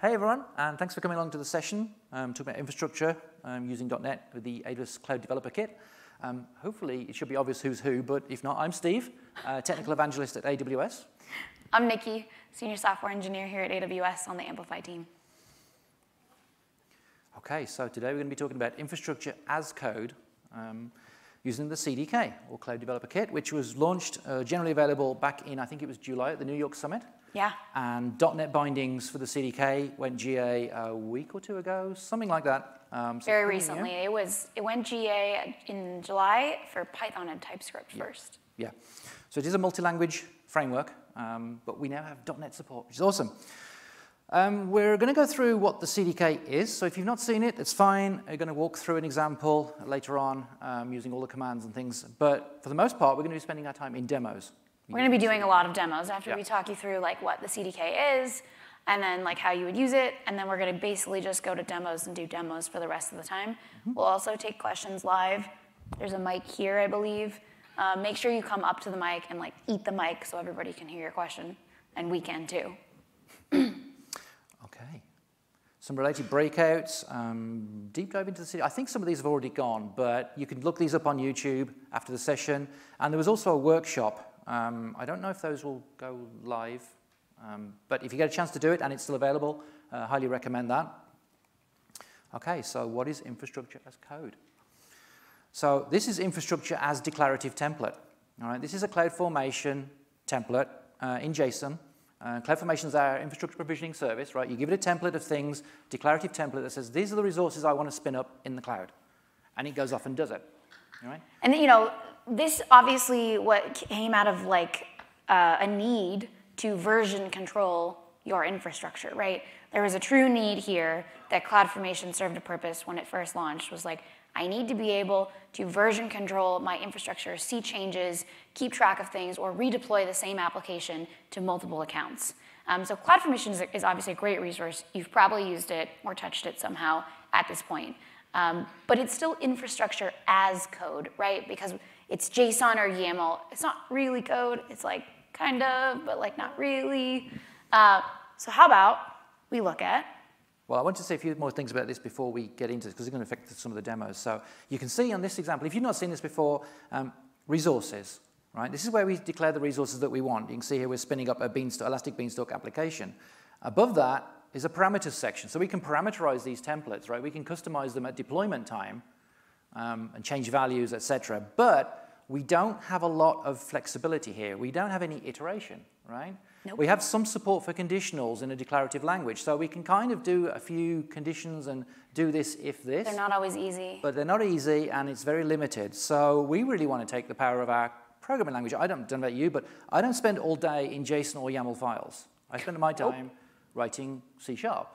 hey everyone, and thanks for coming along to the session. Um, talking about infrastructure um, using .NET with the AWS Cloud Developer Kit. Um, hopefully it should be obvious who's who, but if not, I'm Steve, uh, technical evangelist at AWS. I'm Nikki, senior software engineer here at AWS on the Amplify team. Okay, so today we're going to be talking about infrastructure as code um, using the CDK, or Cloud Developer Kit, which was launched, uh, generally available back in, I think it was July at the New York Summit. Yeah. And .NET bindings for the CDK went GA a week or two ago, something like that. Um, so Very recently. It was it went GA in July for Python and TypeScript yeah. first. Yeah. So it is a multi-language framework, um, but we now have .NET support, which is awesome. Um, we're going to go through what the CDK is. So if you've not seen it, it's fine. We're going to walk through an example later on um, using all the commands and things. But for the most part, we're going to be spending our time in demos. We're going to be doing a lot of demos after yeah. we talk you through like what the CDK is and then like how you would use it. And then we're going to basically just go to demos and do demos for the rest of the time. Mm -hmm. We'll also take questions live. There's a mic here, I believe. Uh, make sure you come up to the mic and like eat the mic so everybody can hear your question. And we can too. okay. Some related breakouts, um, deep dive into the CDK. I think some of these have already gone, but you can look these up on YouTube after the session. And there was also a workshop um, I don't know if those will go live, um, but if you get a chance to do it and it's still available, uh, highly recommend that. Okay, so what is infrastructure as code? So this is infrastructure as declarative template. All right, this is a CloudFormation template uh, in JSON. Uh, CloudFormation is our infrastructure provisioning service, right? You give it a template of things, declarative template that says, these are the resources I want to spin up in the cloud. And it goes off and does it. All right? And, you know, this obviously what came out of like uh, a need to version control your infrastructure, right? There was a true need here that CloudFormation served a purpose when it first launched was like, I need to be able to version control my infrastructure, see changes, keep track of things, or redeploy the same application to multiple accounts. Um, so CloudFormation is, is obviously a great resource. You've probably used it or touched it somehow at this point. Um, but it's still infrastructure as code, right? Because it's JSON or YAML. It's not really code. It's like kind of, but like not really. Uh, so how about we look at well, I want to say a few more things about this before we get into this, because it's going to affect some of the demos. So you can see on this example, if you've not seen this before, um, resources, right? This is where we declare the resources that we want. You can see here we're spinning up a Beanstalk, Elastic Beanstalk application. Above that is a parameters section. So we can parameterize these templates, right? We can customize them at deployment time um, and change values, etc. But we don't have a lot of flexibility here. We don't have any iteration, right? Nope. We have some support for conditionals in a declarative language, so we can kind of do a few conditions and do this if this. They're not always easy. But they're not easy, and it's very limited. So we really want to take the power of our programming language. I don't, don't know about you, but I don't spend all day in JSON or YAML files. I spend my time writing C Sharp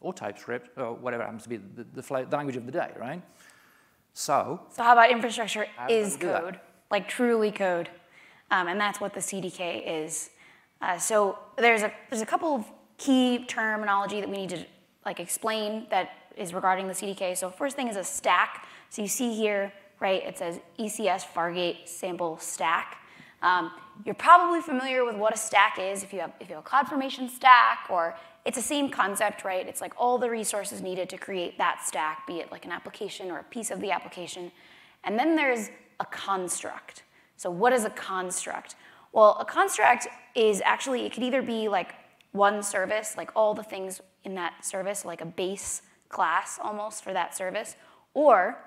or TypeScript or whatever happens to be the, the, the language of the day, right? So, so how about infrastructure is code, like truly code, um, and that's what the CDK is. Uh, so there's a there's a couple of key terminology that we need to like explain that is regarding the CDK. So first thing is a stack. So you see here, right? It says ECS Fargate sample stack. Um, you're probably familiar with what a stack is if you have if you have a CloudFormation stack or it's the same concept, right? It's like all the resources needed to create that stack, be it like an application or a piece of the application. And then there's a construct. So what is a construct? Well, a construct is actually, it could either be like one service, like all the things in that service, like a base class almost for that service, or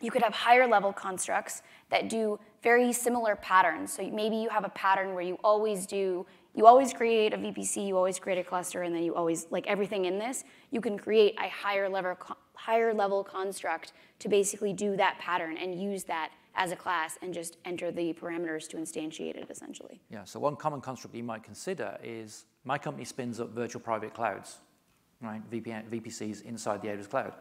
you could have higher level constructs that do very similar patterns. So maybe you have a pattern where you always do you always create a VPC, you always create a cluster, and then you always, like everything in this, you can create a higher level, higher level construct to basically do that pattern and use that as a class and just enter the parameters to instantiate it essentially. Yeah, so one common construct you might consider is my company spins up virtual private clouds, right, VPN, VPCs inside the AWS cloud.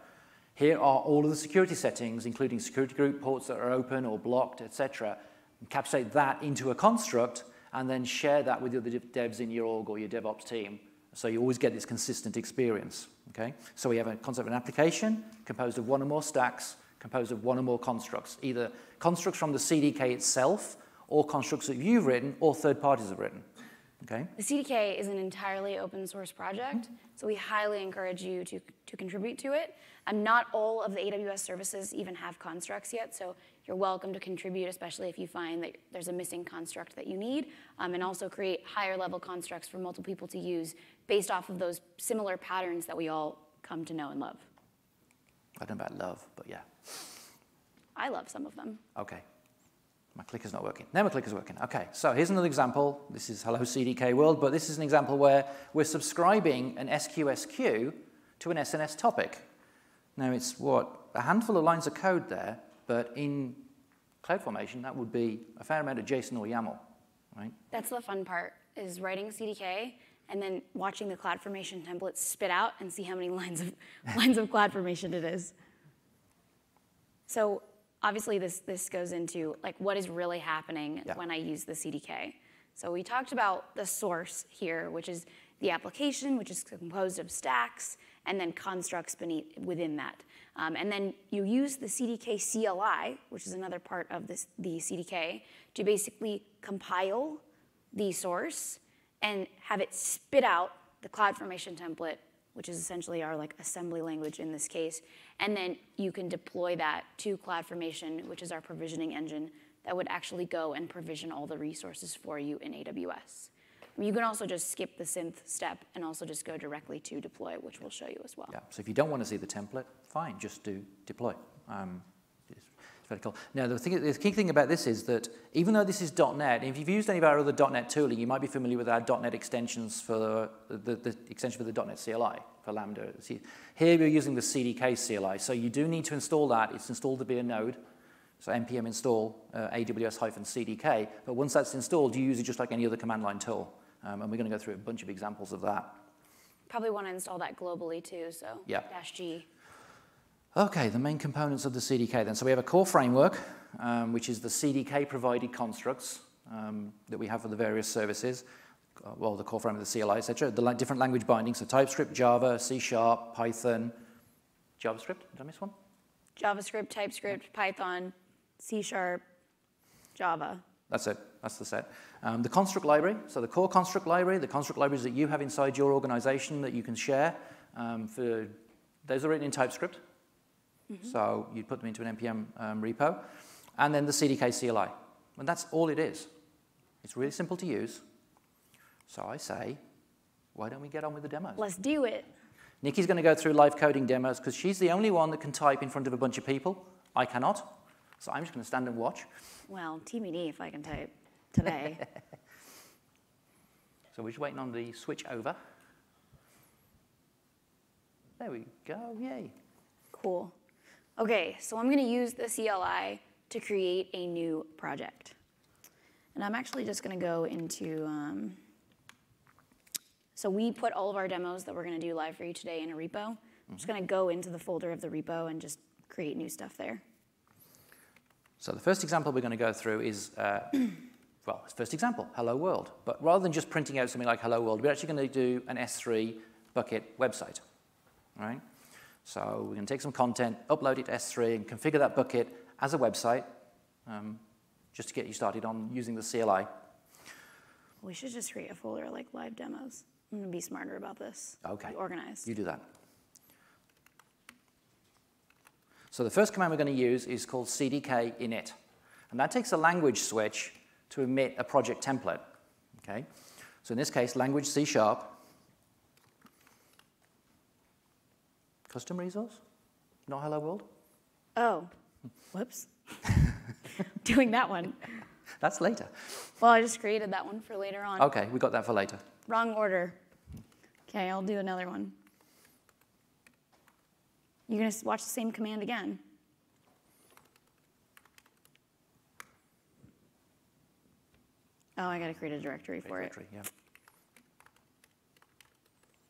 Here are all of the security settings, including security group ports that are open or blocked, etc. Encapsulate that into a construct and then share that with the other devs in your org or your DevOps team. So you always get this consistent experience, okay? So we have a concept of an application composed of one or more stacks, composed of one or more constructs, either constructs from the CDK itself or constructs that you've written or third parties have written. Okay. The CDK is an entirely open source project, so we highly encourage you to, to contribute to it. And not all of the AWS services even have constructs yet, so you're welcome to contribute, especially if you find that there's a missing construct that you need, um, and also create higher level constructs for multiple people to use based off of those similar patterns that we all come to know and love. I don't know about love, but yeah. I love some of them. Okay. My clicker's not working. Now my clicker's working. Okay, so here's another example. This is Hello CDK World, but this is an example where we're subscribing an SQS queue to an SNS topic. Now it's what, a handful of lines of code there, but in CloudFormation that would be a fair amount of JSON or YAML, right? That's the fun part, is writing CDK and then watching the CloudFormation template spit out and see how many lines of, lines of CloudFormation it is. So obviously this, this goes into like what is really happening yeah. when I use the CDK. So we talked about the source here, which is the application, which is composed of stacks, and then constructs beneath within that. Um, and then you use the CDK CLI, which is another part of this, the CDK, to basically compile the source and have it spit out the CloudFormation template, which is essentially our like assembly language in this case, and then you can deploy that to CloudFormation, which is our provisioning engine that would actually go and provision all the resources for you in AWS. You can also just skip the synth step and also just go directly to deploy, which we'll show you as well. Yeah, so if you don't want to see the template, fine, just do deploy. Um, very cool. Now, the, thing, the, key thing about this is that even though this is .NET, if you've used any of our other .NET tooling, you might be familiar with our .NET extensions for the, the, the extension for the .NET CLI, for Lambda. Here we're using the CDK CLI, so you do need to install that. It's installed via node, so npm install uh, aws-cdk, but once that's installed, you use it just like any other command line tool. Um, and we're going to go through a bunch of examples of that. Probably want to install that globally too, so yeah. dash G. Okay, the main components of the CDK then. So we have a core framework, um, which is the CDK provided constructs um, that we have for the various services. Uh, well, the core framework, the CLI, etc. The different language bindings, so TypeScript, Java, C Sharp, Python, JavaScript. Did I miss one? JavaScript, TypeScript. Python, C Sharp, Java. That's it. That's the set. Um, the construct library, so the core construct library, the construct libraries that you have inside your organization that you can share, um, for, those are written in TypeScript. Mm -hmm. So you put them into an NPM um, repo. And then the CDK CLI. And that's all it is. It's really simple to use. So I say, why don't we get on with the demos? Let's do it. Nikki's going to go through live coding demos because she's the only one that can type in front of a bunch of people. I cannot. So I'm just going to stand and watch. Well, TBD if I can type today. so we're just waiting on the switch over. There we go, yay. Cool. Okay, so I'm going to use the CLI to create a new project. And I'm actually just going to go into, um, so we put all of our demos that we're going to do live for you today in a repo. I'm just going to go into the folder of the repo and just create new stuff there. So the first example we're going to go through is, uh, well, first example, hello world. But rather than just printing out something like hello world, we're actually going to do an S3 bucket website, right? So we're going to take some content, upload it to S3, and configure that bucket as a website, um, just to get you started on using the CLI. We should just create a folder like live demos. I'm going to be smarter about this. Okay. Be organized. You do that. So the first command we're going to use is called cdk init. And that takes a language switch to emit a project template. Okay? So in this case, language C sharp. Custom resource? Not hello world? Oh, whoops. Doing that one. That's later. Well, I just created that one for later on. Okay, we got that for later. Wrong order. Okay, I'll do another one. You're going to watch the same command again. Oh, I got to create a directory for directory, it. Yeah.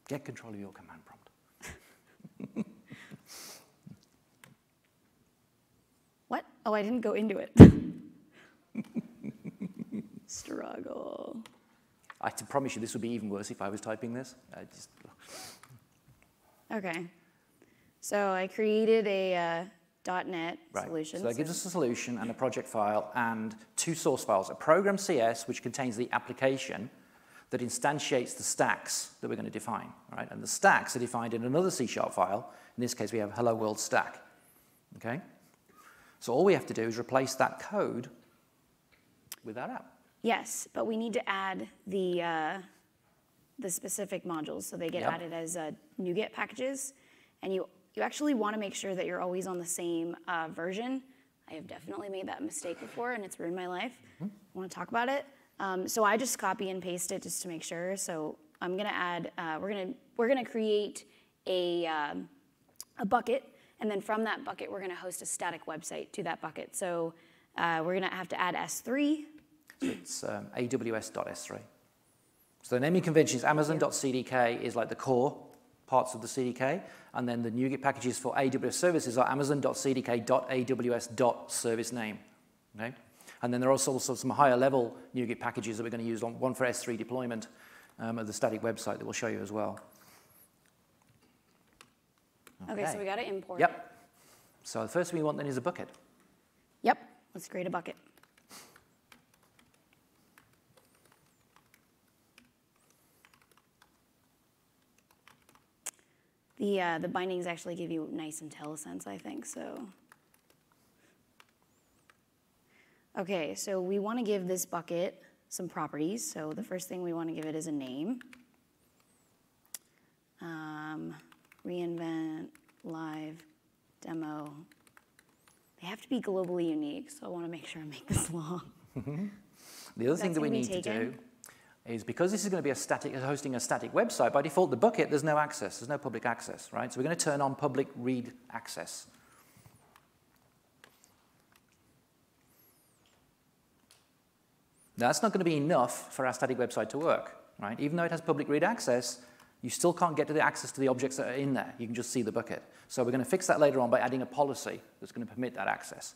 Get control of your command prompt. what? Oh, I didn't go into it. Struggle. I promise you this would be even worse if I was typing this. I Just... Okay. So I created a uh, .NET right. solution. So that gives us a solution and a project file and two source files, a program CS, which contains the application that instantiates the stacks that we're going to define, right? And the stacks are defined in another C-sharp file. In this case, we have hello world stack, okay? So all we have to do is replace that code with that app. Yes, but we need to add the, uh, the specific modules, so they get Yep. added as uh, NuGet packages. And you, you actually want to make sure that you're always on the same uh, version. I have definitely made that mistake before, and it's ruined my life. I want to talk about it. Um, so I just copy and paste it just to make sure. So I'm gonna add, uh, we're gonna we're gonna create a um, a bucket, and then from that bucket, we're gonna host a static website to that bucket. So uh, we're gonna have to add S3. So it's um, aws.s3. So the naming convention is amazon.cdk is like the core parts of the CDK, and then the NuGet packages for AWS services are amazon.cdk.aws.servicename. Okay? And then there are also some higher level NuGet packages that we're going to use, on, one for S3 deployment um, of the static website that we'll show you as well. Okay, so we gotta import. Yep. So the first thing we want then is a bucket. Yep. Let's create a bucket. The, uh, the bindings actually give you nice IntelliSense, I think, so. Okay, so we want to give this bucket some properties. So the first thing we want to give it is a name. Um, reinvent, live, demo. They have to be globally unique, so I want to make sure I make this long. The other thing that we need to do taken. Is because this is going to be a static, hosting a static website, by default, the bucket, there's no access, there's no public access, right? So we're going to turn on public read access. Now, that's not going to be enough for our static website to work, right? Even though it has public read access, you still can't get to the access to the objects that are in there. You can just see the bucket. So we're going to fix that later on by adding a policy that's going to permit that access.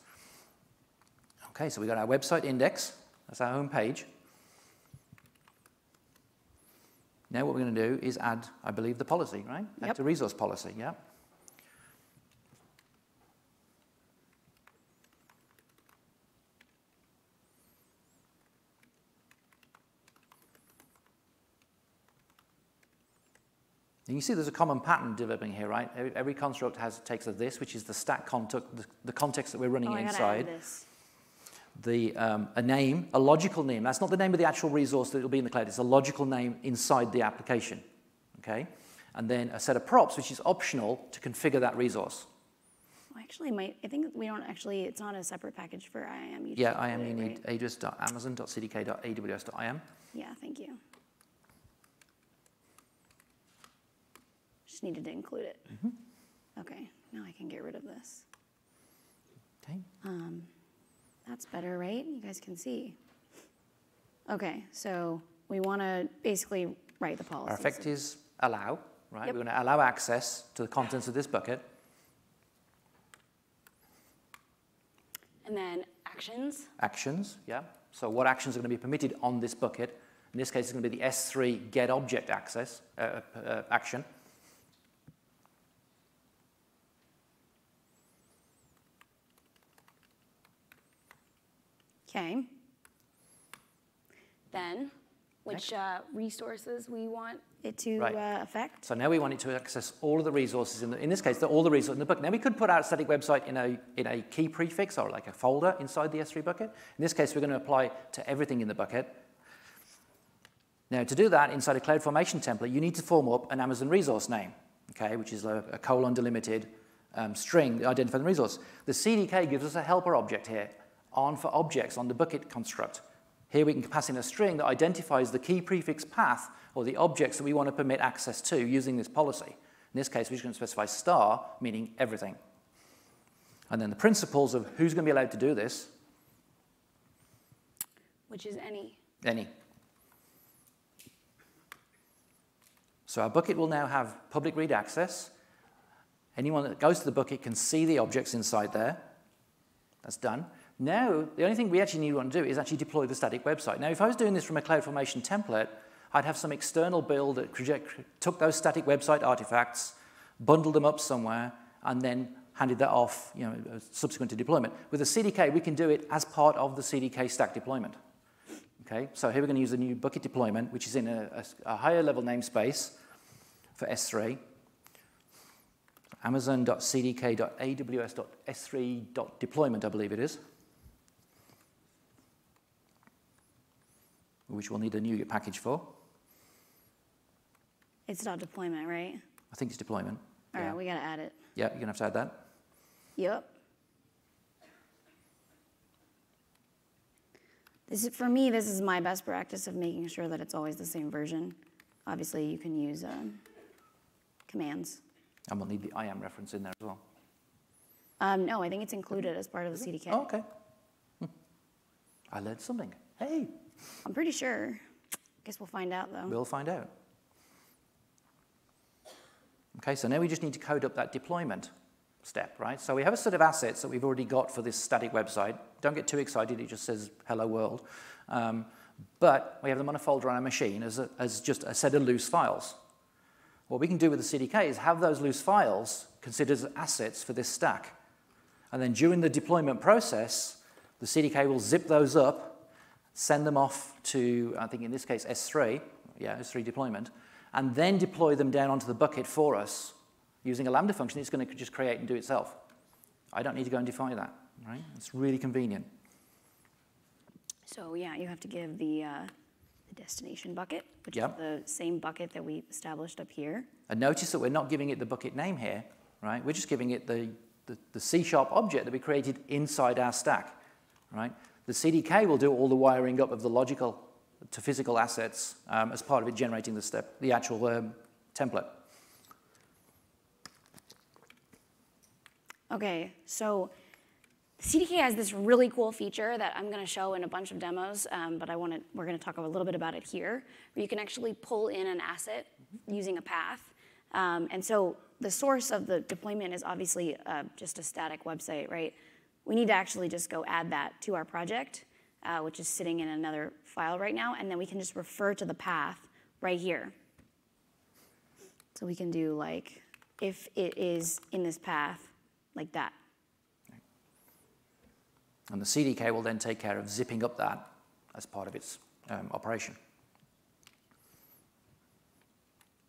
Okay, so we've got our website index. That's our home page. Now what we're going to do is add, I believe, the policy, right? Add Yep. the resource policy, yeah. And you see there's a common pattern developing here, right? Every, every construct has takes a this, which is the stack context, the, the context that we're running Oh, inside. The, um, a name, a logical name. That's not the name of the actual resource that will be in the cloud. It's a logical name inside the application, okay? And then a set of props, which is optional to configure that resource. Well, actually, my, I think we don't actually, it's not a separate package for IAM. You Yeah, IAM, you need right? aws.amazon.cdk.aws.iam. Yeah, thank you. Just needed to include it. Mm-hmm. Okay, now I can get rid of this. Okay, That's better, right? You guys can see. Okay, so we want to basically write the policy. our effect is allow, right? Yep. We want to allow access to the contents of this bucket. And then actions. Actions, yeah. So what actions are going to be permitted on this bucket? In this case, it's going to be the S3 get object access uh, uh, action. Okay. Then, which uh, resources we want it to Right. uh, affect? So now we want it to access all of the resources, in, the, in this case, the, all the resources in the bucket. Now we could put our static website in a, in a key prefix or like a folder inside the S3 bucket. In this case, we're going to apply to everything in the bucket. Now to do that inside a CloudFormation template, you need to form up an Amazon resource name, okay, which is a, a colon delimited um, string identifying the resource. The CDK gives us a helper object here, on for objects on the bucket construct. Here we can pass in a string that identifies the key prefix path or the objects that we want to permit access to using this policy. In this case, we're just going to specify star, meaning everything. And then the principals of who's going to be allowed to do this, Which is any. any. So our bucket will now have public read access. Anyone that goes to the bucket can see the objects inside there. That's done. Now, the only thing we actually need to want to do is actually deploy the static website. Now, if I was doing this from a CloudFormation template, I'd have some external build that took those static website artifacts, bundled them up somewhere, and then handed that off you know, uh, subsequent to deployment. With the CDK, we can do it as part of the CDK stack deployment. Okay, so here we're going to use the new bucket deployment, which is in a, a, a higher level namespace for S3. Amazon.cdk.aws.s3.deployment, I believe it is. Which we'll need a new package for. It's not deployment, right? I think it's deployment. All yeah. right, we got to add it. Yeah, you're going to have to add that. Yep. This is, for me, this is my best practice of making sure that it's always the same version. Obviously, you can use um, commands. And we'll need the IAM reference in there as well. Um, no, I think it's included as part of the CDK. Oh, okay. Hmm. I learned something. Hey. I'm pretty sure. I guess we'll find out, though. We'll find out. Okay, so now we just need to code up that deployment step, right? So we have a set of assets that we've already got for this static website. Don't get too excited, it just says hello world. Um, but we have them on a folder on our machine as, a, as just a set of loose files. What we can do with the CDK is have those loose files considered as assets for this stack. And then during the deployment process, the CDK will zip those up, send them off to, I think in this case, S3, yeah, S3 deployment, and then deploy them down onto the bucket for us Using a Lambda function, it's going to just create and do itself. I don't need to go and define that, right? It's really convenient. So yeah, you have to give the, uh, the destination bucket, which yep. is the same bucket that we established up here. And notice that we're not giving it the bucket name here, right? We're just giving it the, the, the C-sharp object that we created inside our stack, right? The CDK will do all the wiring up of the logical to physical assets um, as part of it generating the step, the actual um, template. Okay, so CDK has this really cool feature that I'm going to show in a bunch of demos, um, but I want to, we're going to talk a little bit about it here, where you can actually pull in an asset using a path. Um, and so the source of the deployment is obviously uh, just a static website, right? We need to actually just go add that to our project, uh, which is sitting in another file right now, and then we can just refer to the path right here. So we can do like, if it is in this path, like that. And the CDK will then take care of zipping up that as part of its um, operation.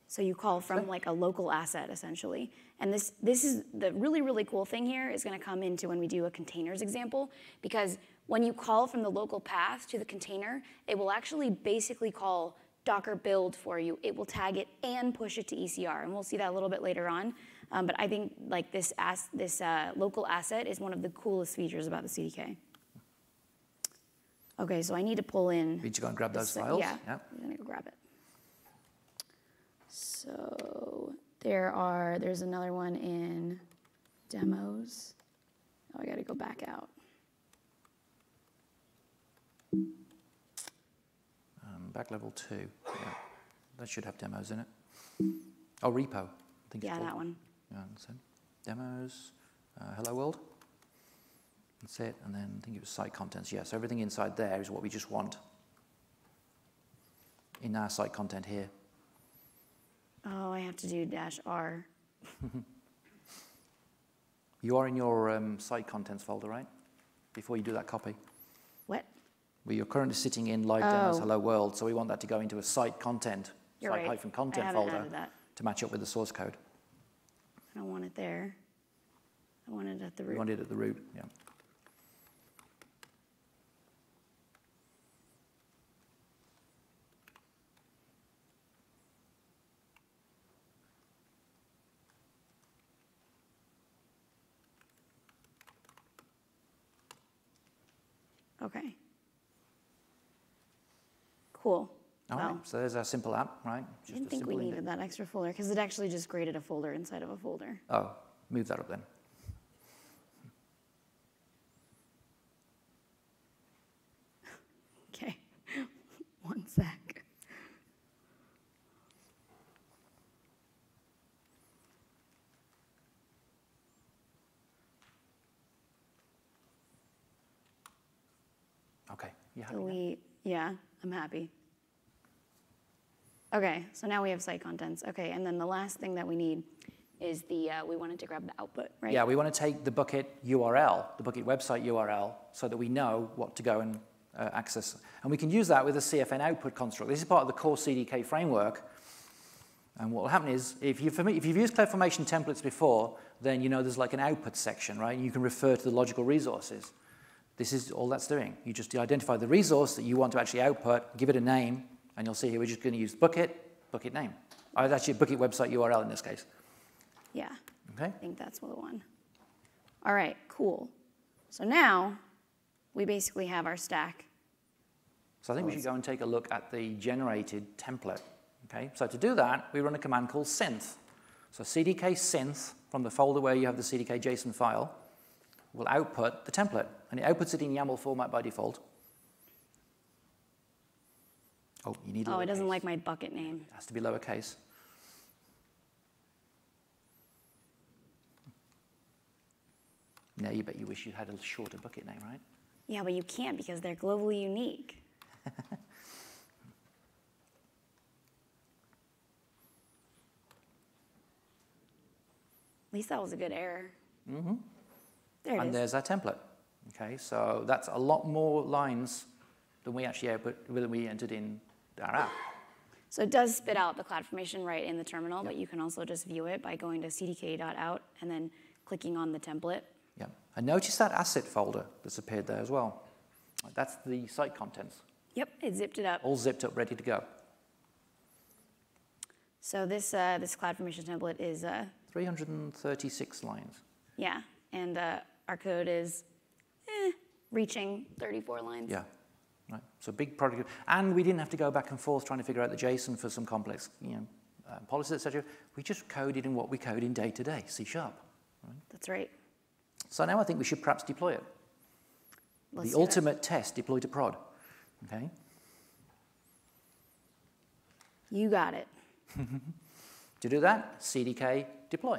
So you call from like a local asset essentially. And this, this is the really, really cool thing here is gonna come into when we do a containers example, because when you call from the local path to the container, it will actually basically call Docker build for you. It will tag it and push it to ECR. And we'll see that a little bit later on. Um, but I think like this, as, this uh, local asset is one of the coolest features about the CDK. Okay, so I need to pull in. Need to go and grab those files? Yeah, yeah. I'm gonna go grab it. So there are, there's another one in demos. Oh, I gotta go back out. Um, back level two, yeah. That should have demos in it. Oh, repo. I think yeah, that one. Yeah, so demos, uh, hello world. That's it, and then I think it was site contents. Yeah, so everything inside there is what we just want in our site content here. Oh, I have to do dash R. you are in your um, site contents folder, right? Before you do that copy. What? Well, you're currently sitting in live oh. demos hello world, so we want that to go into a site content, you're site right. content folder to match up with the source code. I don't want it there. I want it at the root. You want it at the root, yeah. Okay. Cool. All right, so there's our simple app, right? Just I didn't think we needed that extra folder because it actually just created a folder inside of a folder. Oh, move that up then. okay, one sec. Okay, you happy? So we, yeah, I'm happy. Okay, so now we have site contents. Okay, and then the last thing that we need is the, uh, we wanted to grab the output, right? Yeah, we want to take the bucket URL, the bucket website URL, so that we know what to go and uh, access. And we can use that with a CFN output construct. This is part of the core CDK framework. And what will happen is, if you've, if you've used CloudFormation templates before, then you know there's like an output section, right? You can refer to the logical resources. This is all that's doing. You just identify the resource that you want to actually output, give it a name, and you'll see here we're just going to use bucket, bucket name. Oh, it's actually a bucket website URL in this case. Yeah. Okay. I think that's the one. All right, cool. So now we basically have our stack. So I think we should go and take a look at the generated template. Okay, so to do that, we run a command called synth. So cdk synth from the folder where you have the cdk JSON file will output the template, and it outputs it in YAML format by default. Oh, you need. Oh, it doesn't like my bucket name. It has to be lowercase. Now you bet you wish you had a shorter bucket name, right? Yeah, but you can't because they're globally unique. At least that was a good error. Mm-hmm. There it and is. there's our template. Okay, so that's a lot more lines than we actually output, than we entered in our app. So it does spit out the CloudFormation right in the terminal, yep. but you can also just view it by going to cdk.out and then clicking on the template. Yeah, and notice that asset folder that's appeared there as well. That's the site contents. Yep, it zipped it up. All zipped up, ready to go. So this uh, this CloudFormation template is uh, 336 lines. Yeah, and uh, our code is eh, reaching 34 lines. Yeah, right. So big project, and we didn't have to go back and forth trying to figure out the JSON for some complex, you know, uh, policies, etc. We just coded in what we code in day to day, C sharp. Right? That's right. So now I think we should perhaps deploy it. Let's the ultimate that. test, deploy to prod. Okay. You got it. to do that, CDK deploy.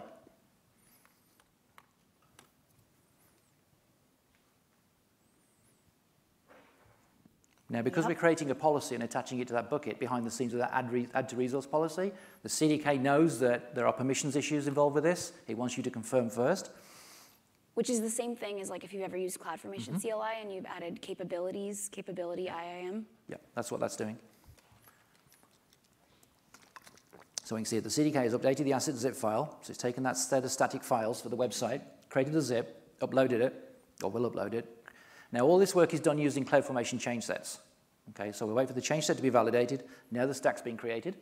Now, because yep. we're creating a policy and attaching it to that bucket behind the scenes of that add, re add, to resource policy, the CDK knows that there are permissions issues involved with this. It wants you to confirm first. Which is the same thing as like if you've ever used CloudFormation mm -hmm. CLI and you've added capabilities, capability IAM. Yeah, that's what that's doing. So we can see that the CDK has updated the asset zip file. So it's taken that set of static files for the website, created a zip, uploaded it, or will upload it, now, all this work is done using CloudFormation change sets. Okay, so we wait for the change set to be validated. Now the stack's been created.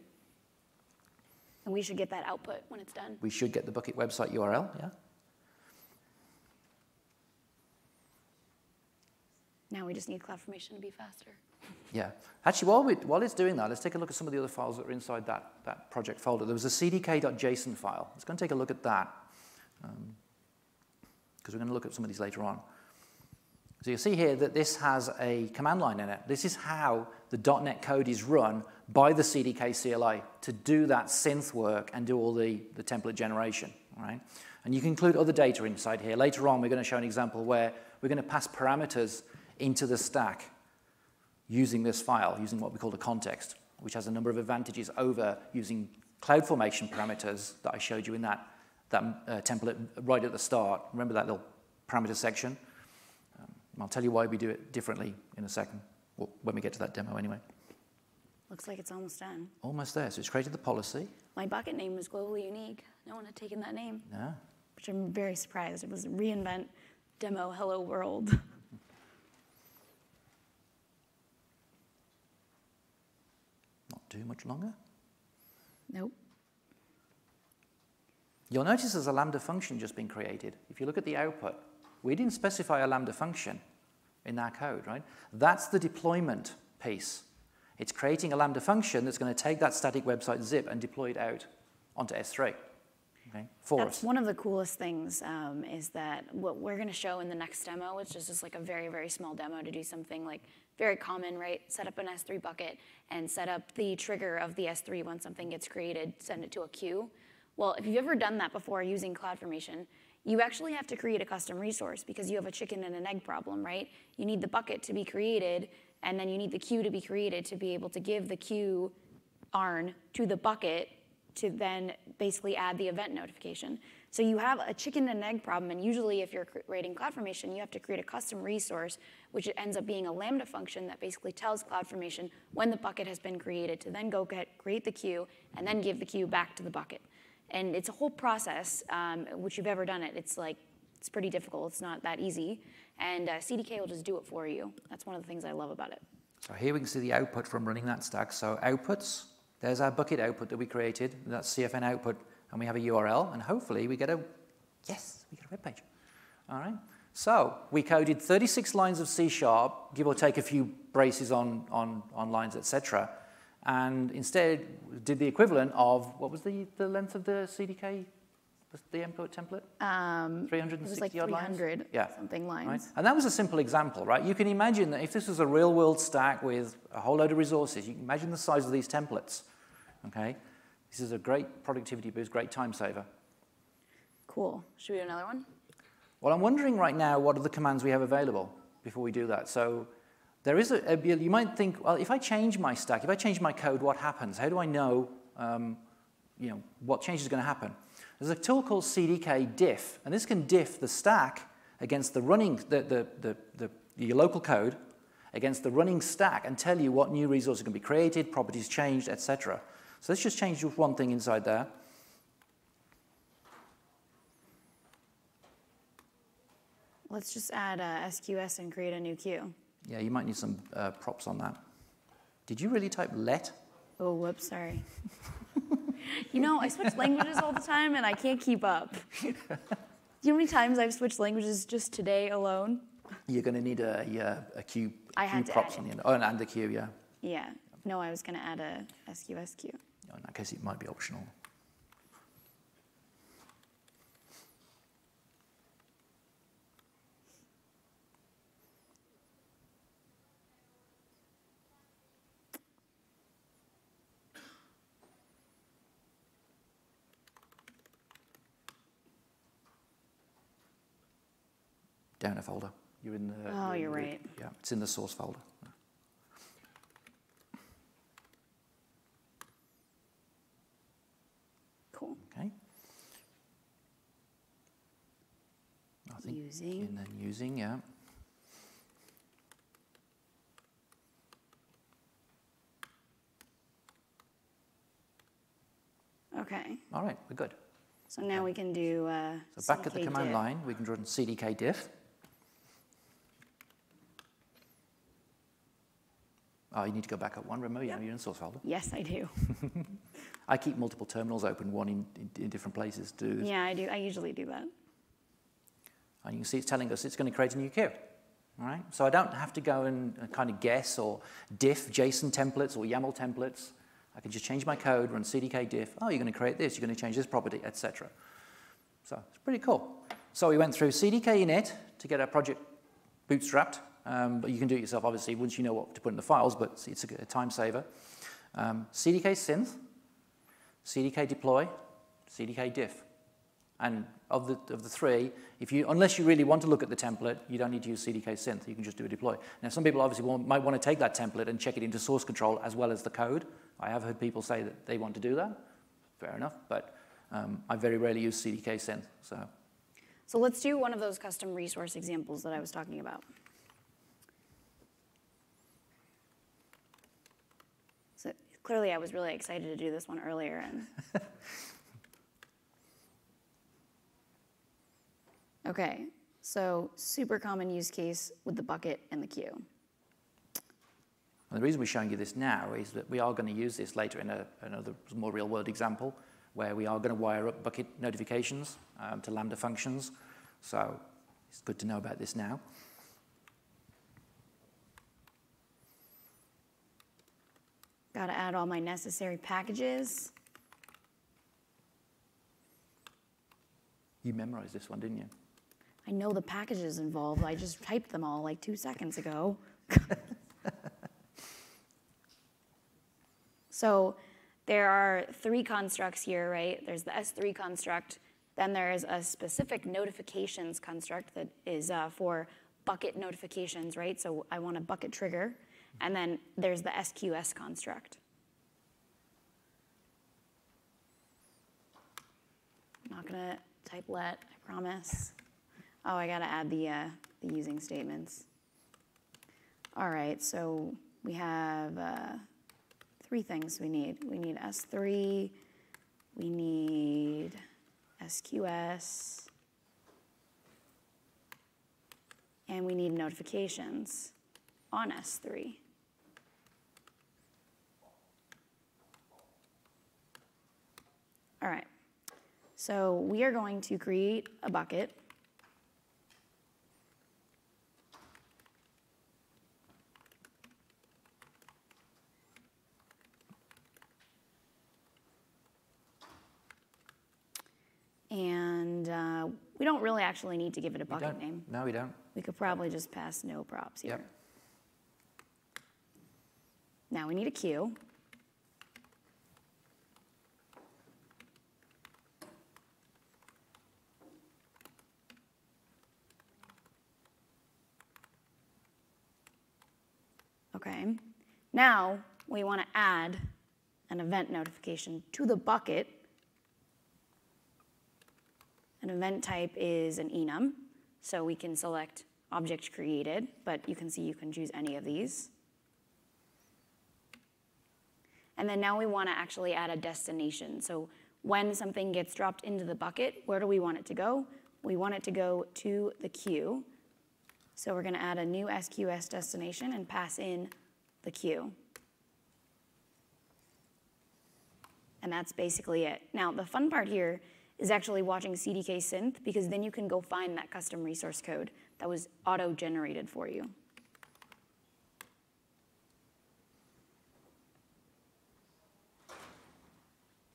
And we should get that output when it's done. We should get the bucket website URL, yeah. Now we just need CloudFormation to be faster. Yeah. Actually, while, we, while it's doing that, let's take a look at some of the other files that are inside that, that project folder. There was a cdk.json file. Let's go and take a look at that, because um, we're going to look at some of these later on. So you'll see here that this has a command line in it. This is how the .NET code is run by the CDK CLI to do that synth work and do all the, the template generation, right? And you can include other data inside here. Later on, we're going to show an example where we're going to pass parameters into the stack using this file, using what we call a context, which has a number of advantages over using CloudFormation parameters that I showed you in that, that uh, template right at the start. Remember that little parameter section? I'll tell you why we do it differently in a second, well, when we get to that demo anyway. Looks like it's almost done. Almost there. So it's created the policy. My bucket name was globally unique. No one had taken that name. Yeah. Which I'm very surprised. It was reinvent demo hello world. Not too much longer. Nope. You'll notice there's a Lambda function just been created. If you look at the output, we didn't specify a Lambda function in our code, right? That's the deployment piece. It's creating a Lambda function that's going to take that static website zip and deploy it out onto S3 okay, for That's us. one of the coolest things um, is that what we're going to show in the next demo, which is just like a very, very small demo to do something like very common, right? Set up an S3 bucket and set up the trigger of the S3 when something gets created, send it to a queue. Well, if you've ever done that before using CloudFormation, you actually have to create a custom resource because you have a chicken and an egg problem, right? You need the bucket to be created, and then you need the queue to be created to be able to give the queue ARN to the bucket to then basically add the event notification. So you have a chicken and egg problem, and usually if you're creating CloudFormation, you have to create a custom resource, which ends up being a Lambda function that basically tells CloudFormation when the bucket has been created to then go get, create the queue and then give the queue back to the bucket. And it's a whole process, um, which you've ever done it. It's like, it's pretty difficult. It's not that easy. And uh, CDK will just do it for you. That's one of the things I love about it. So here we can see the output from running that stack. So outputs, there's our bucket output that we created. That's CFN output and we have a URL, and hopefully we get a, yes, we get a web page. All right? So we coded 36 lines of C Sharp, give or take a few braces on, on, on lines, etc. And instead did the equivalent of, what was the, the length of the CDK, the input template? Um, 360 it was like 300 lines? yeah. something lines. Right? And that was a simple example, right? You can imagine that if this was a real world stack with a whole load of resources, you can imagine the size of these templates, okay? This is a great productivity boost, great time saver. Cool. Should we do another one? Well, I'm wondering right now what are the commands we have available before we do that. So there is a, a you might think, well, if I change my stack, if I change my code, what happens? How do I know, um, you know, what change is going to happen? There's a tool called CDK diff, and this can diff the stack against the running, the, the, the, the, your local code against the running stack and tell you what new resources can be created, properties changed, etc. So let's just change one thing inside there. Let's just add SQS and create a new queue. Yeah, you might need some uh, props on that. Did you really type let? Oh, whoops, sorry. you know, I switch languages all the time and I can't keep up. you know how many times I've switched languages just today alone? You're going to need a, yeah, a queue, I queue props on the end. Oh, and, and the queue, yeah. Yeah. No, I was going to add a SQS queue. In that case, it might be optional. Down a folder. You're in the. Oh, you're, you're right. Yeah, it's in the source folder. Cool. Okay. Nothing. Using. And then using, yeah. Okay. All right, we're good. So now we can do uh, So back CDK at the command diff. line, we can run cdk diff. Oh, you need to go back up one. Remember, yep. you're in source folder. Yes, I do. I keep multiple terminals open, one in, in, in different places. Do. Yeah, I do. I usually do that. And you can see it's telling us it's going to create a new queue. All right? So I don't have to go and uh, kind of guess or diff JSON templates or YAML templates. I can just change my code, run cdk diff. Oh, you're going to create this. You're going to change this property, etc. So it's pretty cool. So we went through CDK init to get our project bootstrapped. Um, but you can do it yourself, obviously, once you know what to put in the files, but it's a, a time saver. Um, CDK synth, CDK deploy, CDK diff. And of the, of the three, if you, unless you really want to look at the template, you don't need to use CDK synth. You can just do a deploy. Now, some people obviously want, might want to take that template and check it into source control as well as the code. I have heard people say that they want to do that. Fair enough, but um, I very rarely use CDK synth. So. so let's do one of those custom resource examples that I was talking about. So clearly, I was really excited to do this one earlier, and Okay, so super common use case with the bucket and the queue. And the reason we're showing you this now is that we are going to use this later in a, another more real-world example where we are going to wire up bucket notifications um, to Lambda functions. So it's good to know about this now. Got to add all my necessary packages. You memorized this one, didn't you? I know the packages involved. I just typed them all like two seconds ago. so there are three constructs here, right? There's the S3 construct. Then there's a specific notifications construct that is uh, for bucket notifications, right? So I want a bucket trigger. And then there's the SQS construct. I'm not gonna type let, I promise. Oh, I gotta add the, uh, the using statements. All right, so we have uh, three things we need. We need S3, we need SQS, and we need notifications on S3. All right, so we are going to create a bucket. And uh, we don't really actually need to give it a bucket name. No, we don't. We could probably just pass no props here. Yep. Now we need a queue. Okay. Now we want to add an event notification to the bucket. An event type is an enum, so we can select object created, but you can see you can choose any of these. And then now we want to actually add a destination. So when something gets dropped into the bucket, where do we want it to go? We want it to go to the queue. So we're going to add a new SQS destination and pass in the queue. And that's basically it. Now, the fun part here is actually watching CDK synth because then you can go find that custom resource code that was auto-generated for you.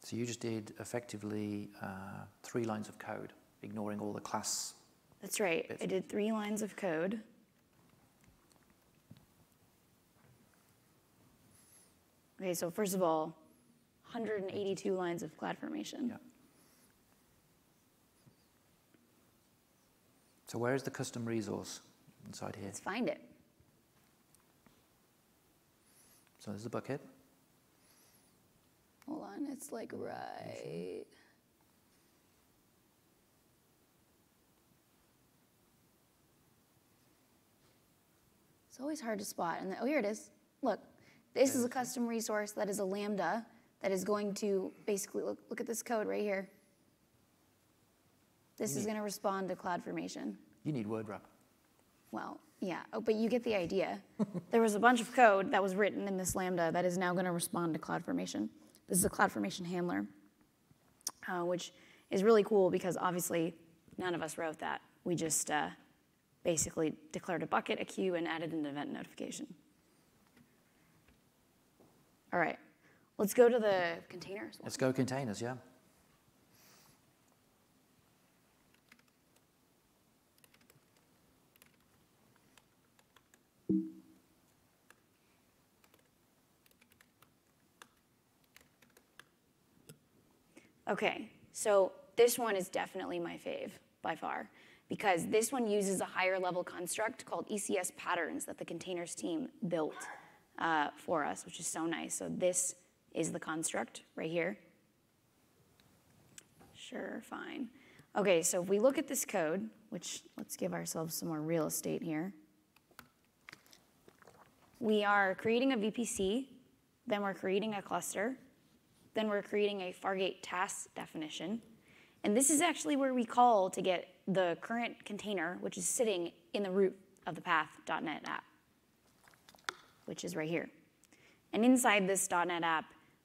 So you just did effectively uh, three lines of code, ignoring all the class. That's right. I did three lines of code. Okay, so first of all, 182 lines of CloudFormation. Yeah. So where is the custom resource inside here? Let's find it. So there's the bucket. Hold on, it's like right. It's always hard to spot. And then, oh, here it is. Look, this is a custom resource that is a Lambda that is going to basically look, look at this code right here. This is going to respond to CloudFormation. You need word wrap. Well, yeah, oh, but you get the idea. there was a bunch of code that was written in this Lambda that is now going to respond to CloudFormation. This is a CloudFormation handler, uh, which is really cool because obviously none of us wrote that. We just uh, basically declared a bucket, a queue, and added an event notification. All right, let's go to the containers. Let's go containers, yeah. Okay, so this one is definitely my fave by far because this one uses a higher level construct called ECS patterns that the containers team built uh, for us, which is so nice. So this is the construct right here. Sure, fine. Okay, so if we look at this code, which let's give ourselves some more real estate here. We are creating a VPC, then we're creating a cluster, then we're creating a Fargate task definition. And this is actually where we call to get the current container, which is sitting in the root of the path.NET app, which is right here. And inside this .NET app,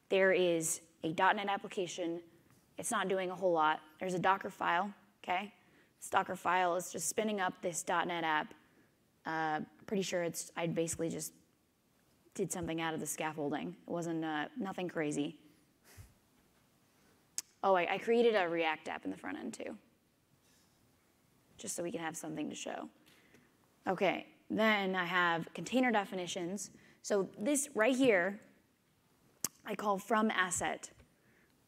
there is a .NET application. It's not doing a whole lot. There's a Docker file, okay? This Docker file is just spinning up this .NET app. Uh, pretty sure it's, I basically just did something out of the scaffolding. It wasn't uh, nothing crazy. Oh, I, I created a React app in the front end too, just so we can have something to show. Okay, then I have container definitions. So this right here, I call from asset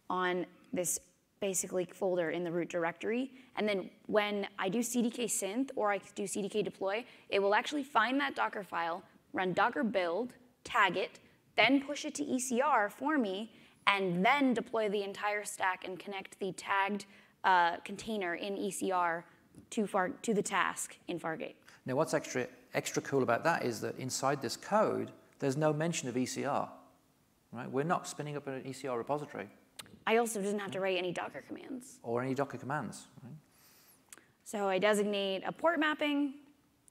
on this basically folder in the root directory. And then when I do CDK synth or I do CDK deploy, it will actually find that Docker file, run Docker build, tag it, then push it to ECR for me, and then deploy the entire stack and connect the tagged uh, container in ECR to, Far, to the task in Fargate. Now, what's extra, extra cool about that is that inside this code, there's no mention of ECR. Right? We're not spinning up an ECR repository. I also didn't have to write any Docker commands. Or any Docker commands. Right? So I designate a port mapping,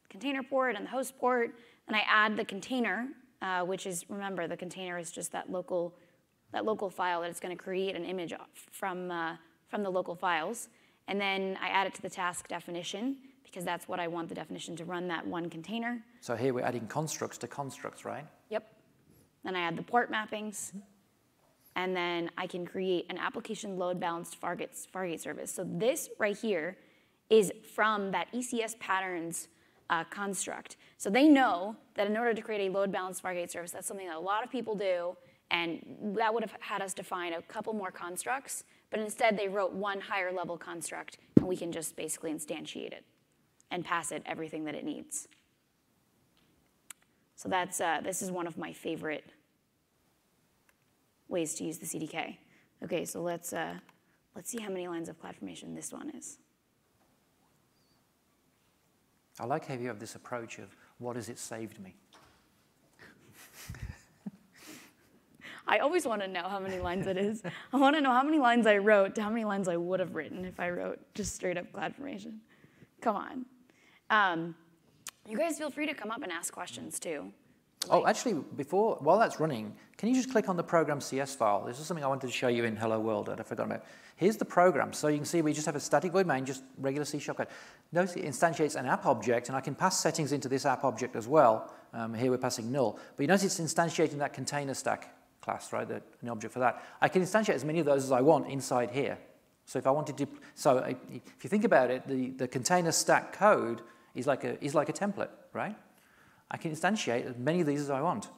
container port, and the host port, and I add the container, uh, which is, remember, the container is just that local, that local file that it's going to create an image from, uh, from the local files. And then I add it to the task definition, because that's what I want the definition to run that one container. So here we're adding constructs to constructs, right? Yep. Then I add the port mappings, and then I can create an application load balanced Fargate, Fargate service. So this right here is from that ECS patterns uh, construct. So they know that in order to create a load balanced Fargate service, that's something that a lot of people do, and that would have had us define a couple more constructs, but instead they wrote one higher level construct, and we can just basically instantiate it and pass it everything that it needs. So that's, uh, this is one of my favorite ways to use the CDK. Okay, so let's, uh, let's see how many lines of CloudFormation this one is. I like how you have this approach of what has it saved me? I always want to know how many lines it is. I want to know how many lines I wrote to how many lines I would have written if I wrote just straight up CloudFormation. Come on. Um, you guys feel free to come up and ask questions too. Oh, actually, before, while that's running, can you just click on the program CS file? This is something I wanted to show you in Hello World that I forgot about. Here's the program. So you can see we just have a static void main, just regular C code. Notice it instantiates an app object, and I can pass settings into this app object as well. Um, here we're passing null. But you notice it's instantiating that container stack class, right, the, an object for that. I can instantiate as many of those as I want inside here. So if I wanted to, so if you think about it, the, the container stack code is like, a, is like a template, right? I can instantiate as many of these as I want,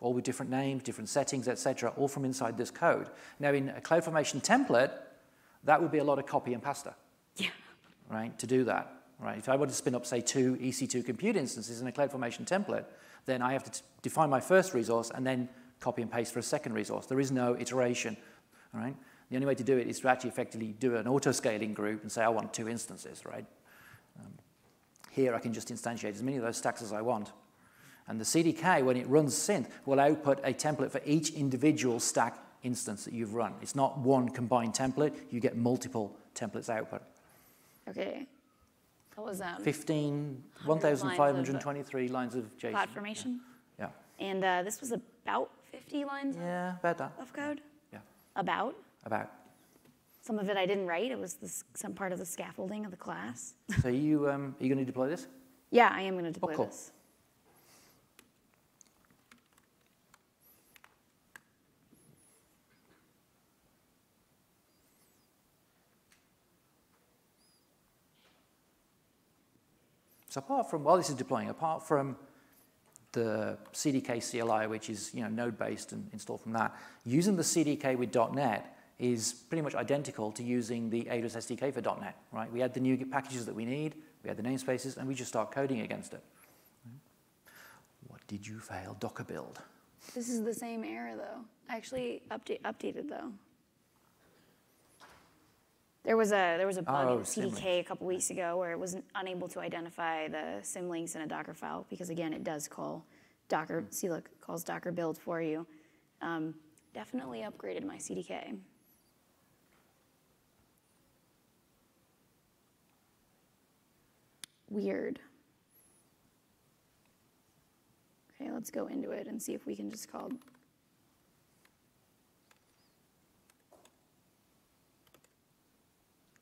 all with different names, different settings, etc., all from inside this code. Now, in a CloudFormation template, that would be a lot of copy and pasta, yeah. right, to do that. Right? If I wanted to spin up, say, two EC2 compute instances in a CloudFormation template, then I have to define my first resource and then copy and paste for a second resource. There is no iteration. All right? The only way to do it is to actually effectively do an auto-scaling group and say, I want two instances, right? Um, here I can just instantiate as many of those stacks as I want. And the CDK, when it runs synth, will output a template for each individual stack instance that you've run. It's not one combined template, you get multiple templates output. Okay. What was that? 15, 1,523 lines of JSON. CloudFormation? Yeah. And uh, this was about 50 lines Yeah, about that. of code? Yeah, About? about. Some of it I didn't write. It was this, some part of the scaffolding of the class. So you, um, are you going to deploy this? yeah, I am going to deploy cool. this. So apart from, while this is deploying, apart from the CDK CLI, which is you know, node-based and installed from that, using the CDK with .NET is pretty much identical to using the AWS SDK for .NET, right? We add the new packages that we need, we add the namespaces, and we just start coding against it. What did you fail? Docker build. This is the same error though. I actually update, updated though. There was a there was a bug Oh, in. CDK a couple weeks ago where it was unable to identify the symlinks in a Docker file because again it does call Docker CLOOK calls Docker build for you. Um, definitely upgraded my CDK. Weird. Okay, let's go into it and see if we can just call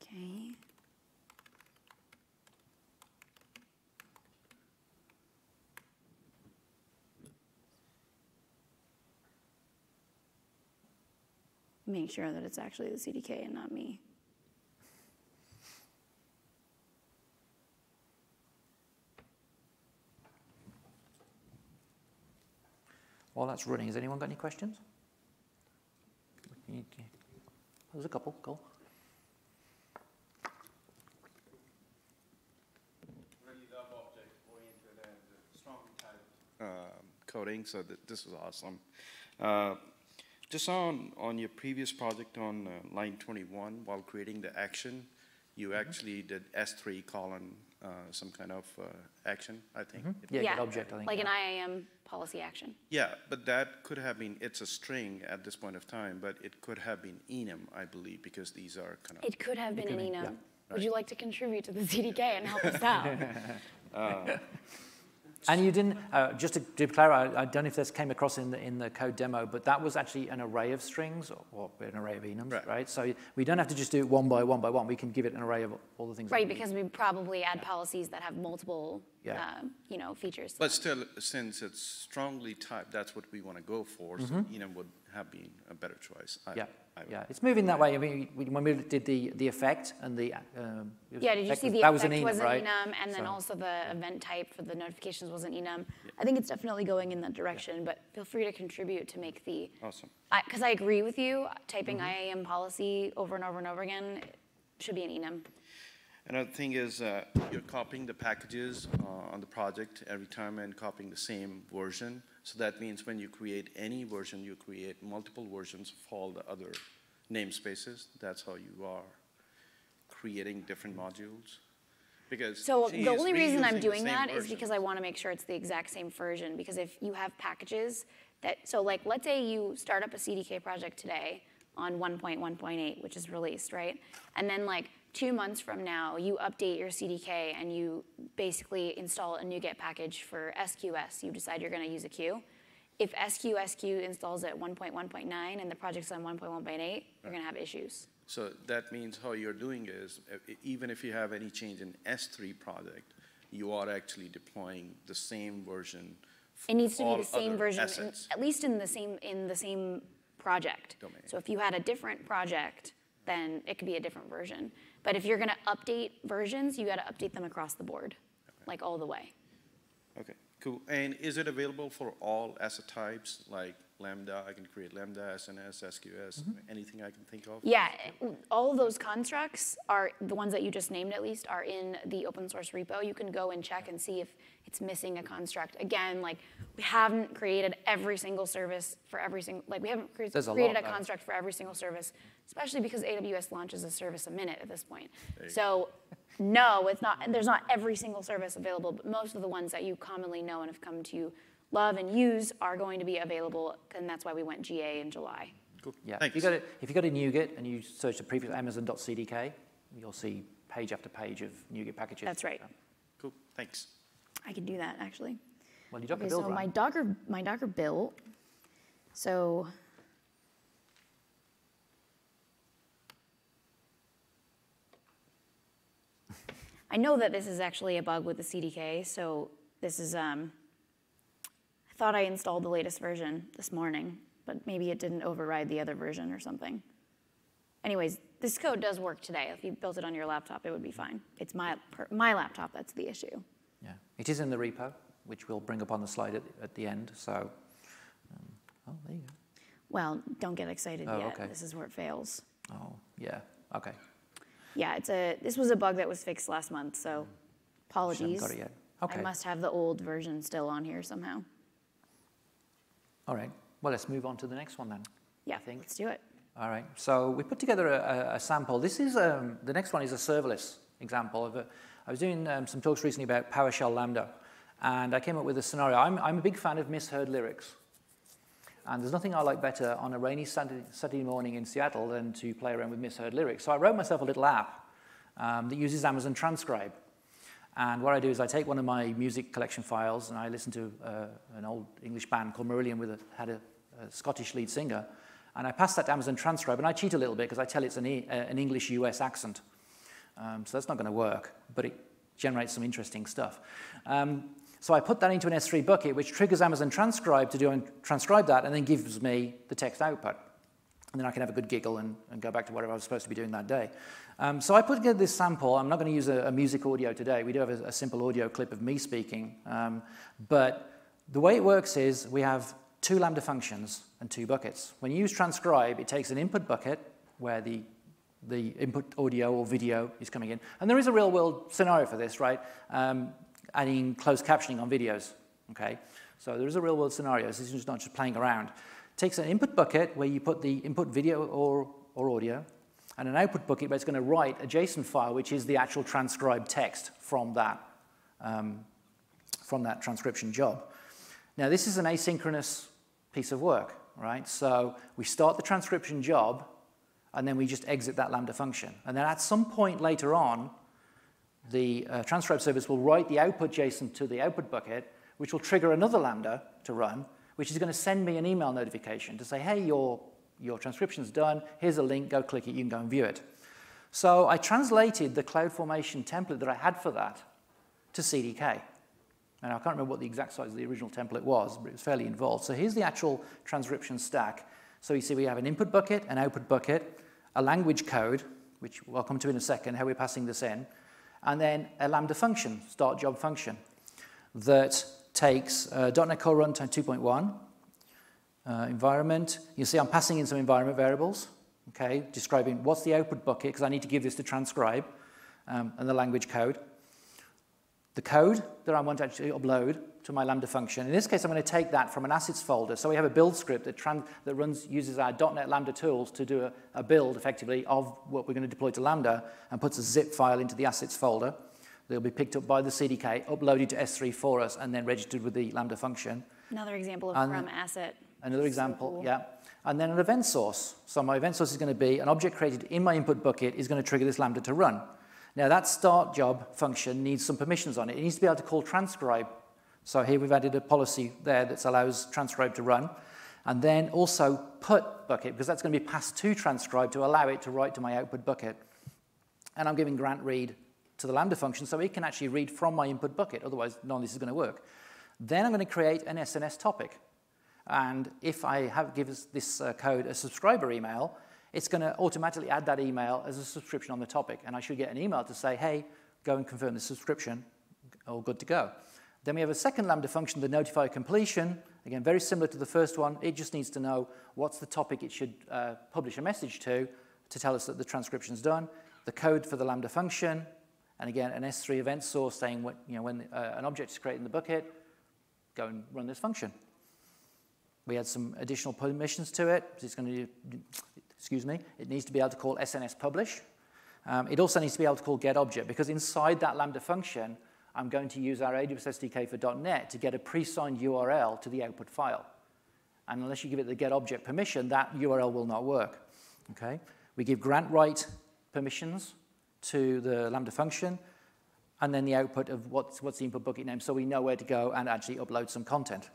Okay. Make sure that it's actually the CDK and not me. While that's running, has anyone got any questions? There's a couple, cool. really love object-oriented and strong type um, coding, so th- this was awesome. Uh, Just on, on your previous project on uh, line 21, while creating the action, you Mm-hmm. actually did S3 colon, uh, some kind of uh, action, I think. It- Yeah, get object, I think. like yeah. an IAM policy action. Yeah, but that could have been, it's a string at this point of time, but it could have been enum, I believe, because these are kind of, It could have been an enum. yeah. Would you like to contribute to the CDK and help us out? And you didn't, uh, just to, to clarify, I don't know if this came across in the, in the code demo, but that was actually an array of strings or, or an array of enums, right. Right. So we don't have to just do it one by one by one. We can give it an array of all the things. Right, we need. because we probably add policies that have multiple, Yeah. um, you know, features. but them. still, since it's strongly typed, that's what we want to go for, so enum would have been a better choice. I- Mm-hmm. Yeah, I would- yeah, it's moving that way. I mean, when we did the, the effect and the, um, Yeah, did you see was- the that was effect an enum, was an right? enum, and then So- also the event type for the notifications was an enum. I think it's definitely going in that direction, but feel free to contribute to make the, Awesome. because I agree with you, typing Mm-hmm. IAM policy over and over and over again should be an enum. Another thing is, uh, you're copying the packages uh, on the project every time and copying the same version. So that means when you create any version, you create multiple versions of all the other namespaces. That's how you are creating different modules. Because. So the only reason I'm doing that is because I want to make sure it's the exact same version. Because if you have packages that, so like, let's say you start up a CDK project today on 1.1.8, which is released, right? And then like two months from now, you update your CDK and you basically install a NuGet package for SQS. You decide you're going to use a queue. If SQSQ installs at 1.1.9 and the project's on 1.1.8, you're going to have issues. So that means how you're doing is, even if you have any change in S3 project, you are actually deploying the same version. for It needs to be the same version, in- at least in the same, in the same project. Domain. So if you had a different project, then it could be a different version. But if you're gonna update versions, you gotta update them across the board, like all the way. Okay, cool. And is it available for all asset types, like Lambda, I can create Lambda, SNS, SQS, mm-hmm. anything I can think of? Yeah, all of those constructs are, the ones that you just named at least, are in the open source repo. You can go and check and see if it's missing a construct. Again, like, we haven't created every single service for every single, like, we haven't cre- There's a created lot, a though. construct for every single service, especially because AWS launches a service a minute at this point. So, no, it's not, there's not every single service available, but most of the ones that you commonly know and have come to love and use are going to be available, and that's why we went GA in July. Cool, Yeah, if thanks. you go to, if you go to NuGet and you search the previous amazon.cdk, you'll see page after page of NuGet packages. That's right. Cool, thanks. I can do that actually. Well, you Docker Okay, build so run. my Docker, my Docker built. So I know that this is actually a bug with the CDK. So this is um, I thought I installed the latest version this morning, but maybe it didn't override the other version or something. Anyways, this code does work today. If you built it on your laptop, it would be fine. It's my per, my laptop that's the issue. Yeah, it is in the repo, which we'll bring up on the slide at, at the end. So, um, oh, there you go. Well, don't get excited Oh, yet. okay. This is where it fails. Oh, yeah. Okay. Yeah, it's a. This was a bug that was fixed last month, so apologies. got it yet. Okay. I must have the old version still on here somehow. All right. Well, let's move on to the next one then. Yeah, I think. let's do it. All right. So we put together a, a, a sample. This is um, the next one is a serverless example of a. I was doing um, some talks recently about PowerShell Lambda, and I came up with a scenario. I'm, I'm a big fan of misheard lyrics, and there's nothing I like better on a rainy Saturday, morning in Seattle than to play around with misheard lyrics. So I wrote myself a little app um, that uses Amazon Transcribe. And what I do is I take one of my music collection files and I listen to uh, an old English band called Marillion with a, had a, a Scottish lead singer. And I pass that to Amazon Transcribe and I cheat a little bit because I tell it's an, e- uh, an English US accent. Um, so that's not going to work, but it generates some interesting stuff. Um, so I put that into an S3 bucket, which triggers Amazon Transcribe to do and transcribe that and then gives me the text output. And then I can have a good giggle and, and go back to whatever I was supposed to be doing that day. Um, so I put together this sample. I'm not going to use a, a music audio today. We do have a, a simple audio clip of me speaking. Um, but the way it works is we have two Lambda functions and two buckets. When you use transcribe, it takes an input bucket where the, the input audio or video is coming in. And there is a real world scenario for this, right? Um, adding closed captioning on videos, okay? So there is a real world scenario. This is not just playing around. It takes an input bucket where you put the input video or, or audio, and an output bucket where it's going to write a JSON file, which is the actual transcribed text from that, um, from that transcription job. Now, this is an asynchronous piece of work, right? So we start the transcription job, and then we just exit that Lambda function. And then at some point later on, the uh, transcribe service will write the output JSON to the output bucket, which will trigger another Lambda to run, which is going to send me an email notification to say, hey, your, your transcription's done. Here's a link. Go click it. You can go and view it. So I translated the CloudFormation template that I had for that to CDK. And I can't remember what the exact size of the original template was, but it was fairly involved. So here's the actual transcription stack. So you see we have an input bucket, an output bucket, a language code, which we'll come to in a second, how we're passing this in, and then a Lambda function, start job function, that takes uh, .NET Core Runtime 2.1 uh, environment. You see I'm passing in some environment variables, okay, describing what's the output bucket, because I need to give this to transcribe, um, and the language code. The code that I want to actually upload to my Lambda function. In this case, I'm going to take that from an assets folder. So we have a build script that, that runs, uses our .NET Lambda tools to do a, a build, effectively, of what we're going to deploy to Lambda, and puts a zip file into the assets folder. They'll be picked up by the CDK, uploaded to S3 for us, and then registered with the Lambda function. Another example of and from asset. Another example, so cool. yeah. And then an event source. So my event source is going to be an object created in my input bucket is going to trigger this Lambda to run. Now that start job function needs some permissions on it. It needs to be able to call transcribe. So here we've added a policy there that allows transcribe to run. And then also put bucket, because that's going to be passed to transcribe to allow it to write to my output bucket. And I'm giving grant read to the Lambda function so it can actually read from my input bucket. Otherwise, none of this is going to work. Then I'm going to create an SNS topic. And if I have this uh, code a subscriber email, it's going to automatically add that email as a subscription on the topic. And I should get an email to say, hey, go and confirm the subscription, all good to go. Then we have a second Lambda function, the notify completion. Again, very similar to the first one. It just needs to know what's the topic it should uh, publish a message to to tell us that the transcription's done. The code for the Lambda function, and again, an S3 event source saying what, you know, when uh, an object is created in the bucket, go and run this function. We add some additional permissions to it. It's going to, excuse me, it needs to be able to call SNS publish. Um, it also needs to be able to call get object because inside that Lambda function, I'm going to use our AWS SDK for .NET to get a pre-signed URL to the output file. And unless you give it the get object permission, that URL will not work. Okay? We give grant write permissions to the Lambda function, and then the output of what's, what's the input bucket name, so we know where to go and actually upload some content.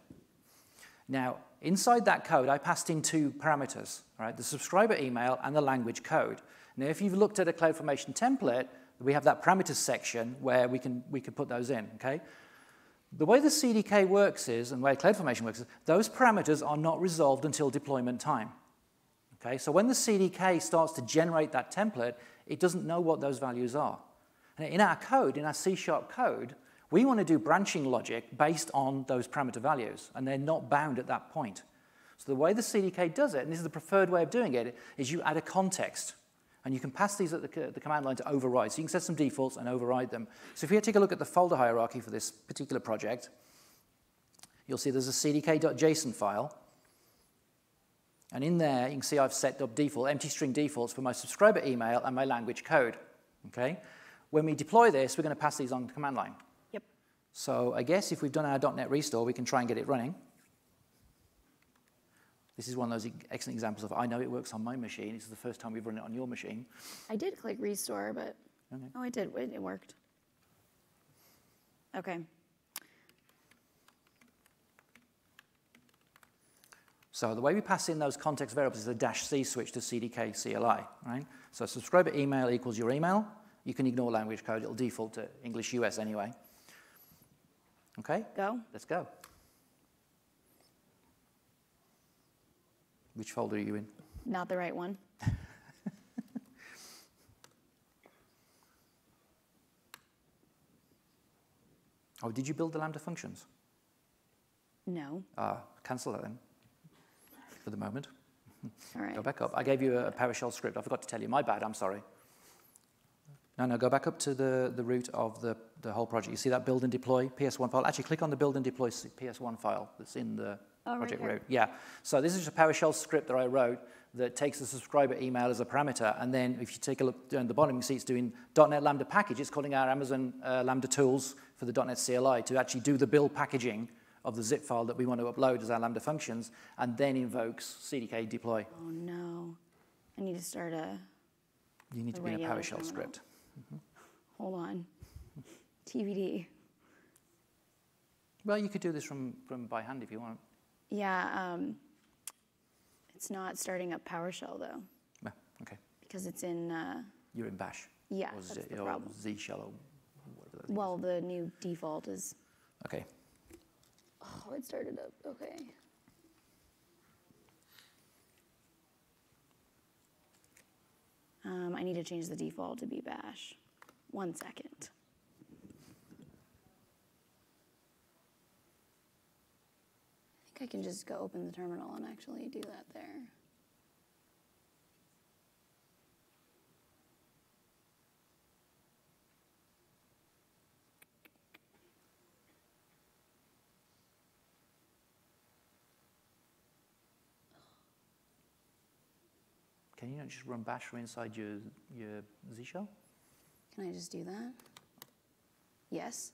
Now, inside that code, I passed in two parameters, right? The subscriber email and the language code. Now, if you've looked at a CloudFormation template, we have that parameters section where we can, we can put those in, okay? The way the CDK works is, and the way CloudFormation works is, those parameters are not resolved until deployment time. Okay, so when the CDK starts to generate that template, it doesn't know what those values are. And in our code, in our C-sharp code, we want to do branching logic based on those parameter values, and they're not bound at that point. So the way the CDK does it, and this is the preferred way of doing it, is you add a context. And you can pass these at the, the command line to override. So you can set some defaults and override them. So if you take a look at the folder hierarchy for this particular project, you'll see there's a cdk.json file. And in there, you can see I've set up default, empty string defaults for my subscriber email and my language code. Okay? When we deploy this, we're going to pass these on to command line. So I guess if we've done our .NET restore, we can try and get it running. This is one of those excellent examples of I know it works on my machine. This is the first time we've run it on your machine. I did click restore, but okay. oh, I did. It worked. Okay. So the way we pass in those context variables is a dash C switch to CDK CLI, right? So subscriber email equals your email. You can ignore language code. It'll default to English US anyway. Okay? Go. Let's go. Which folder are you in? Not the right one. oh, did you build the Lambda functions? No. Ah, cancel that then for the moment. All right. Go back up. I gave you a PowerShell script. I forgot to tell you. My bad. I'm sorry. No, no, go back up to the, the root of the, the whole project. You see that build and deploy PS1 file? Actually, click on the build and deploy PS1 file that's in the Oh, project here. root. Yeah. So this is a PowerShell script that I wrote that takes the subscriber email as a parameter, and then if you take a look down the bottom, you see it's doing .NET Lambda package. It's calling our Amazon uh, Lambda tools for the .NET CLI to actually do the build packaging of the zip file that we want to upload as our Lambda functions, and then invokes CDK deploy. Oh no. I need to start a. You need to be in a PowerShell script. Hold on. TBD. Well, you could do this from, from by hand if you want. Yeah. Um, it's not starting up PowerShell though, No, okay. because it's in. Uh, You're in Bash. Yeah, or that's Z, the problem. Z shell or whatever that well, the new default is. Okay. Oh, it started up. Okay. Um, I need to change the default to be Bash. One second. I think I can just go open the terminal and actually do that there. Can you not just run bash from inside your, your Z shell? Can I just do that? Yes.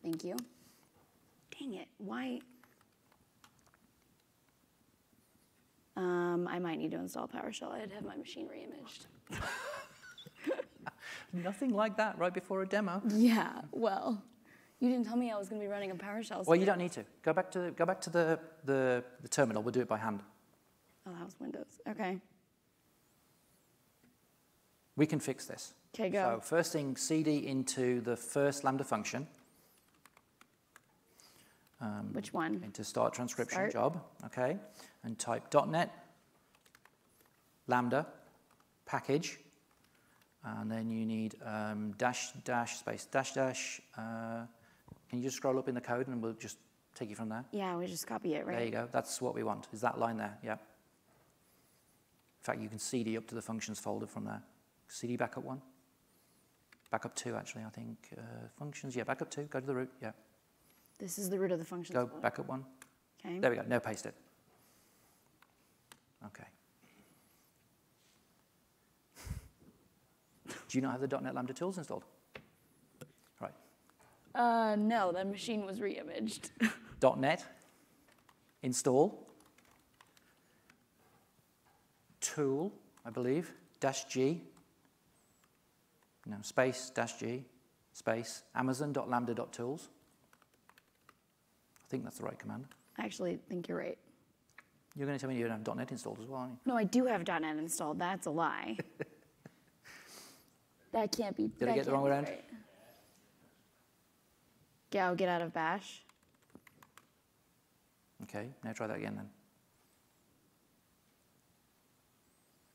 Thank you. Dang it. Why? Um, I might need to install PowerShell. I'd have my machine reimaged. Nothing like that right before a demo. Yeah, well, you didn't tell me I was going to be running a PowerShell. Well, you don't need to. Go back to, go back to the, the, the terminal. We'll do it by hand. Oh, that was Windows. Okay. We can fix this. Okay, go. So first thing, CD into the first Lambda function, Which one? into start transcription Start. job, okay? And type .NET Lambda package, and then you need um, dash dash space dash dash. Uh, can you just scroll up in the code and we'll just take you from there? Yeah, we just copy it, right? There you go. That's what we want. Is that line there? Yeah. In fact, you can CD up to the functions folder from there. CD backup one. Backup two, actually, I think. Uh, functions, yeah, backup two. Go to the root. Yeah. This is the root of the function. Go backup one. Okay. There we go. No, paste it. Okay. Do you not have the .NET Lambda tools installed? Right. Uh, no, that machine was reimaged. .NET install tool, I believe, dash G, no, space, dash G, space, amazon.lambda.tools. I think that's the right command. I actually think you're right. You're going to tell me you don't have .NET installed as well, aren't you? No, I do have .NET installed. That's a lie. that can't be. Did I get the wrong way around? right. Go get out of Bash. Okay, now try that again then.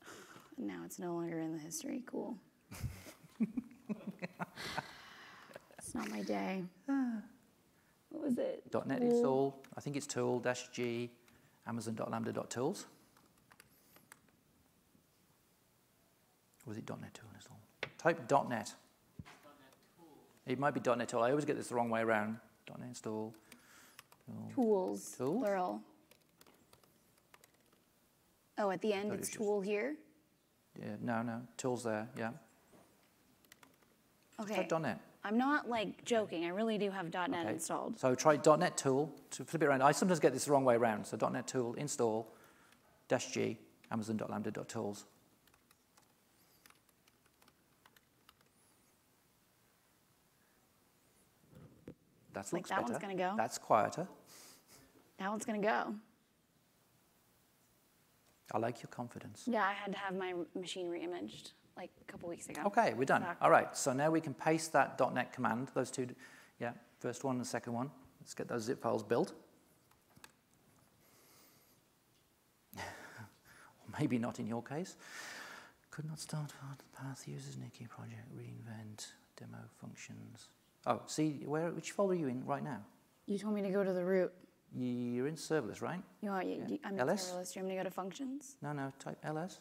Now it's no longer in the history. Cool. it's not my day. What was it? .NET Tool. install, I think it's tool dash G, amazon.lambda.tools. Or was it .NET tool install? Type .NET. It might be .NET tool. I always get this the wrong way around. .NET install. Tools. Tools? Plural. Oh, at the end Thought it it's was just- tool here. Yeah, no, no, tools there. Yeah. Okay. Type .NET. I'm not like joking. I really do have .NET Okay. installed. So try .NET tool to flip it around. I sometimes get this the wrong way around. So .NET tool install dash G amazon.lambda.tools. That Like that one's gonna go? That's quieter. That one's gonna go. I like your confidence. Yeah, I had to have my machine reimaged like a couple weeks ago. Okay, we're done. Back. All right, so now we can paste that .NET command, those two, yeah, first one and the second one. Let's get those zip files built. maybe not in your case. Could not start hard path users Nikki project reinvent demo functions. Oh, see where which folder are you in right now? You told me to go to the root. You're in serverless, right? You are. you, Yeah. I'm in LS? serverless. Do you want me to go to functions? No, no, type ls.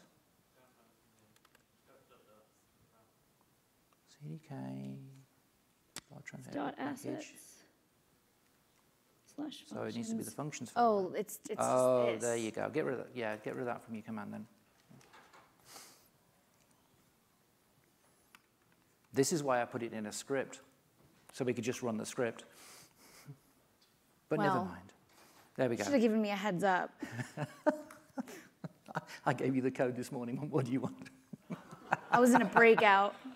CDK. Large transaction Dot assets. Slash So it needs to be the functions. functions folder. Oh, it's, it's Oh, just there you go. Get rid of that. Yeah, get rid of that from your command then. This is why I put it in a script, so we could just run the script. But never mind. There we go. Should have given me a heads up. I gave you the code this morning. What do you want? I was in a breakout.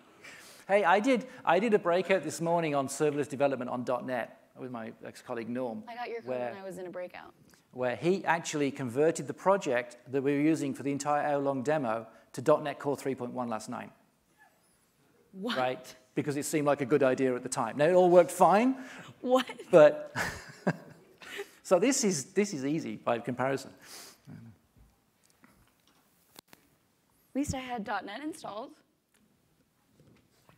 Hey, I did, I did a breakout this morning on serverless development on .NET with my ex-colleague Norm. I got your code where, when I was in a breakout. where he actually converted the project that we were using for the entire hour-long demo to .NET Core 3.1 last night. What? right? Because it seemed like a good idea at the time. Now, it all worked fine, What? but so this is, this is easy by comparison. At least I had .NET installed.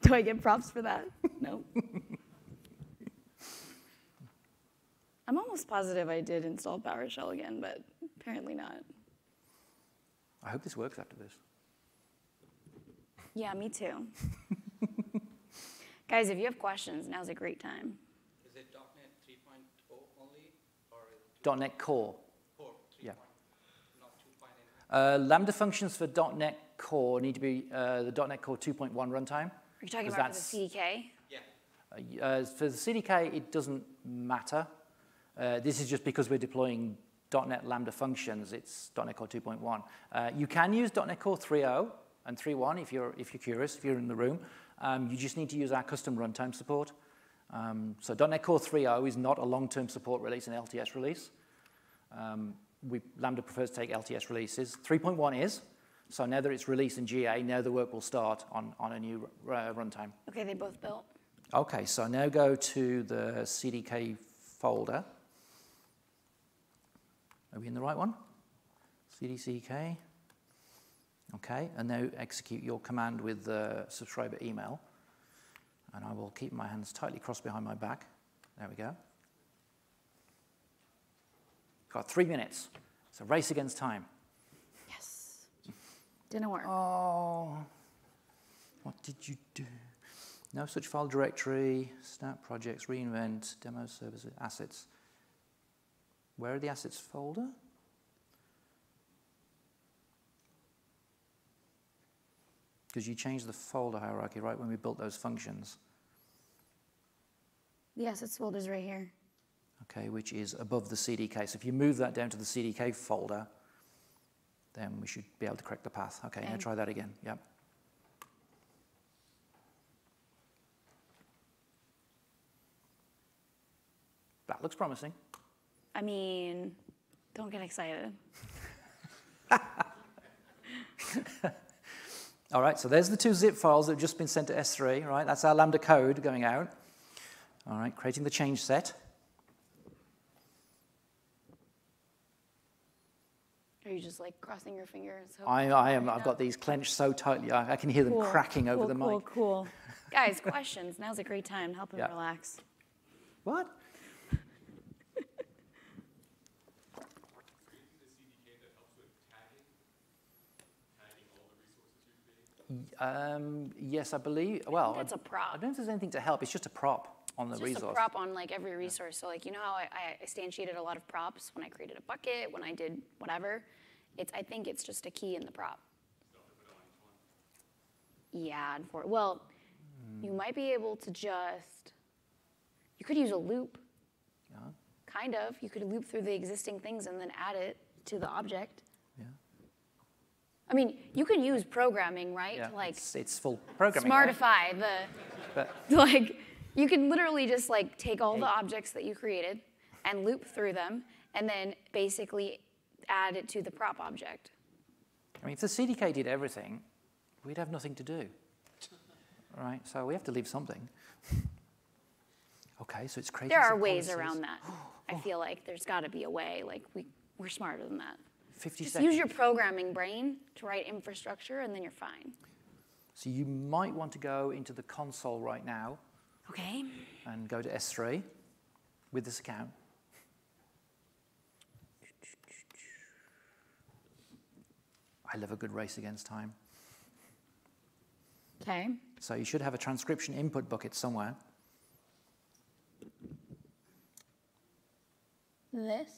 Do I get props for that? No. I'm almost positive I did install PowerShell again, but apparently not. I hope this works after this. Yeah, me too. Guys, if you have questions, now's a great time. Is it .NET 3.0 only, or .NET Core. Core 3.0, Yeah. not 2.8? Uh, Lambda functions for .NET Core need to be uh, the .NET Core 2.1 runtime. Are you talking about for the CDK? Yeah. Uh, for the CDK, it doesn't matter. Uh, this is just because we're deploying .NET Lambda functions. It's .NET Core 2.1. Uh, you can use .NET Core 3.0 and 3.1 if you're, if you're curious, if you're in the room. Um, you just need to use our custom runtime support. Um, so .NET Core 3.0 is not a long-term support release, an LTS release. Um, we, Lambda prefers to take LTS releases. 3.1 is. So now that it's released in GA, now the work will start on, on a new uh, runtime. Okay, they both built. Okay, so now go to the CDK folder. Are we in the right one? CDCK. Okay, and now execute your command with the subscriber email. And I will keep my hands tightly crossed behind my back. There we go. Got three minutes. It's a race against time. Didn't work. Oh, what did you do? No such file directory, snap projects, reinvent, demo services, assets. Where are the assets folder? Because you changed the folder hierarchy, right, when we built those functions. The assets folder's right here. okay, which is above the CDK. So if you move that down to the CDK folder, then we should be able to correct the path. Okay, now try that again. Yep. That looks promising. I mean, don't get excited. All right, so there's the two zip files that have just been sent to S3, right? That's our Lambda code going out. All right, creating the change set. Are you just like crossing your fingers? I, I am, find I've out? got these clenched so tightly, I, I can hear them Cool, cracking over cool, the cool, mic. Cool, Guys, questions. Now's a great time. Help him Yeah. relax. What? Um, yes, I believe. Well, that's a a prop. I don't know if there's anything to help. It's just a prop on the It's just resource. a prop on like every resource. So like you know how I, I instantiated a lot of props when I created a bucket, when I did whatever. It's I think it's just a key in the prop. Yeah, and for well, Hmm. you might be able to just. You could use a loop. Yeah. Kind of. You could loop through the existing things and then add it to the object. Yeah. I mean, you can use programming, right? Yeah. Like it's, it's full programming. right? smartify the But like you can literally just like take all the objects that you created and loop through them and then basically add it to the prop object. I mean, if the CDK did everything, we'd have nothing to do. Right? So we have to leave something. Okay, so it's crazy. There are ways around that. Oh. I feel like there's got to be a way. Like we we're smarter than that. 50 Just seconds. use your programming brain to write infrastructure and then you're fine. So you might want to go into the console right now Okay. and go to S3 with this account. I love a good race against time. Okay. So you should have a transcription input bucket somewhere. This?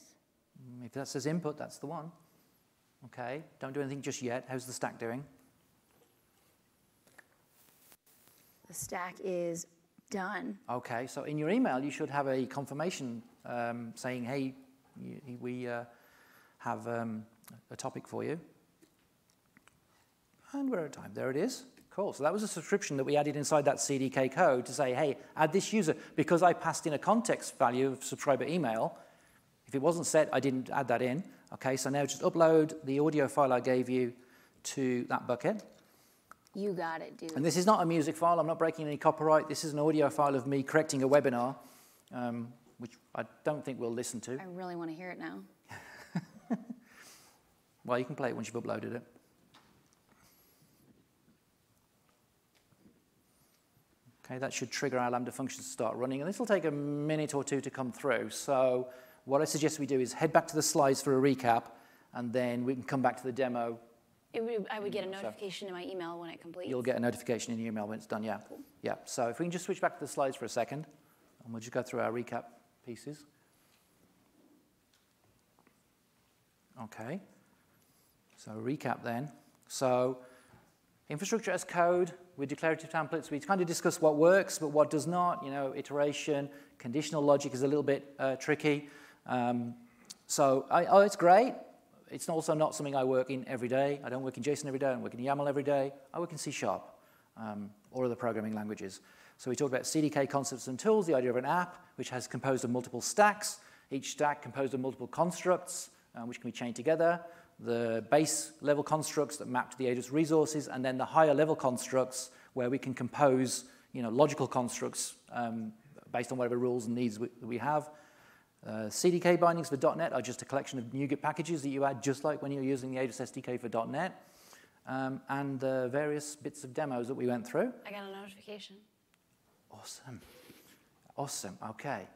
If that says input, that's the one. Okay, don't do anything just yet. How's the stack doing? The stack is done. Okay, so in your email, you should have a confirmation um, saying, hey, we uh, have um, a topic for you. And we're out of time. There it is. Cool. So that was a subscription that we added inside that CDK code to say, hey, add this user. Because I passed in a context value of subscriber email, if it wasn't set, I didn't add that in. Okay, so now just upload the audio file I gave you to that bucket. You got it, dude. And this is not a music file. I'm not breaking any copyright. This is an audio file of me correcting a webinar, um, which I don't think we'll listen to. I really want to hear it now. well, you can play it once you've uploaded it. Okay, that should trigger our Lambda functions to start running. And this will take a minute or two to come through. So what I suggest we do is head back to the slides for a recap, and then we can come back to the demo. Would, I would get a notification so in my email when it completes. You'll get a notification in your email when it's done, yeah. Cool. Yeah, so if we can just switch back to the slides for a second, and we'll just go through our recap pieces. Okay, so recap then. So infrastructure as code with declarative templates, we kind of discuss what works, but what does not, you know, iteration, conditional logic is a little bit uh, tricky. Um, so, I, oh, it's great. It's also not something I work in every day. I don't work in JSON every day. I don't work in YAML every day. I work in C Sharp um, or other programming languages. So we talked about CDK concepts and tools, the idea of an app, which has composed of multiple stacks, each stack composed of multiple constructs, uh, which can be chained together, the base level constructs that map to the AWS resources, and then the higher level constructs where we can compose you know, logical constructs um, based on whatever rules and needs we, we have. Uh, CDK bindings for .NET are just a collection of NuGet packages that you add just like when you're using the AWS SDK for .NET. Um, and the various bits of demos that we went through. I got a notification. Awesome. Awesome. Okay.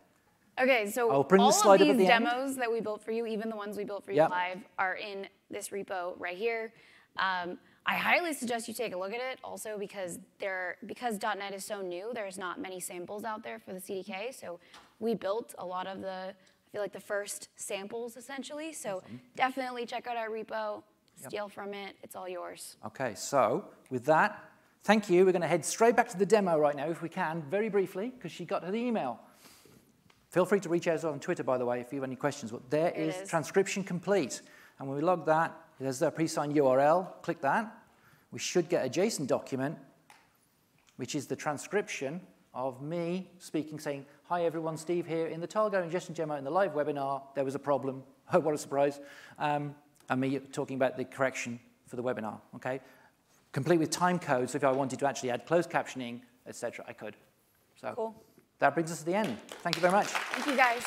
Okay, so all of these the demos end. that we built for you, even the ones we built for you yep. live, are in this repo right here. Um, I highly suggest you take a look at it also because there because .NET is so new, there's not many samples out there for the CDK. So we built a lot of the, I feel like the first samples essentially. So awesome. definitely check out our repo, steal yep. from it, it's all yours. Okay, so with that, thank you. We're gonna head straight back to the demo right now if we can, very briefly, because she got her email. Feel free to reach out on Twitter, by the way, if you have any questions. But there is, is, transcription complete. And when we log that, there's the pre-signed URL. Click that. We should get a JSON document, which is the transcription of me speaking, saying, hi everyone, Steve here. In the Talgo ingestion demo in the live webinar, there was a problem. Oh, what a surprise. Um, and me talking about the correction for the webinar, okay? Complete with time code, so if I wanted to actually add closed captioning, etc., I could. So. Cool. That brings us to the end. Thank you very much. Thank you, guys.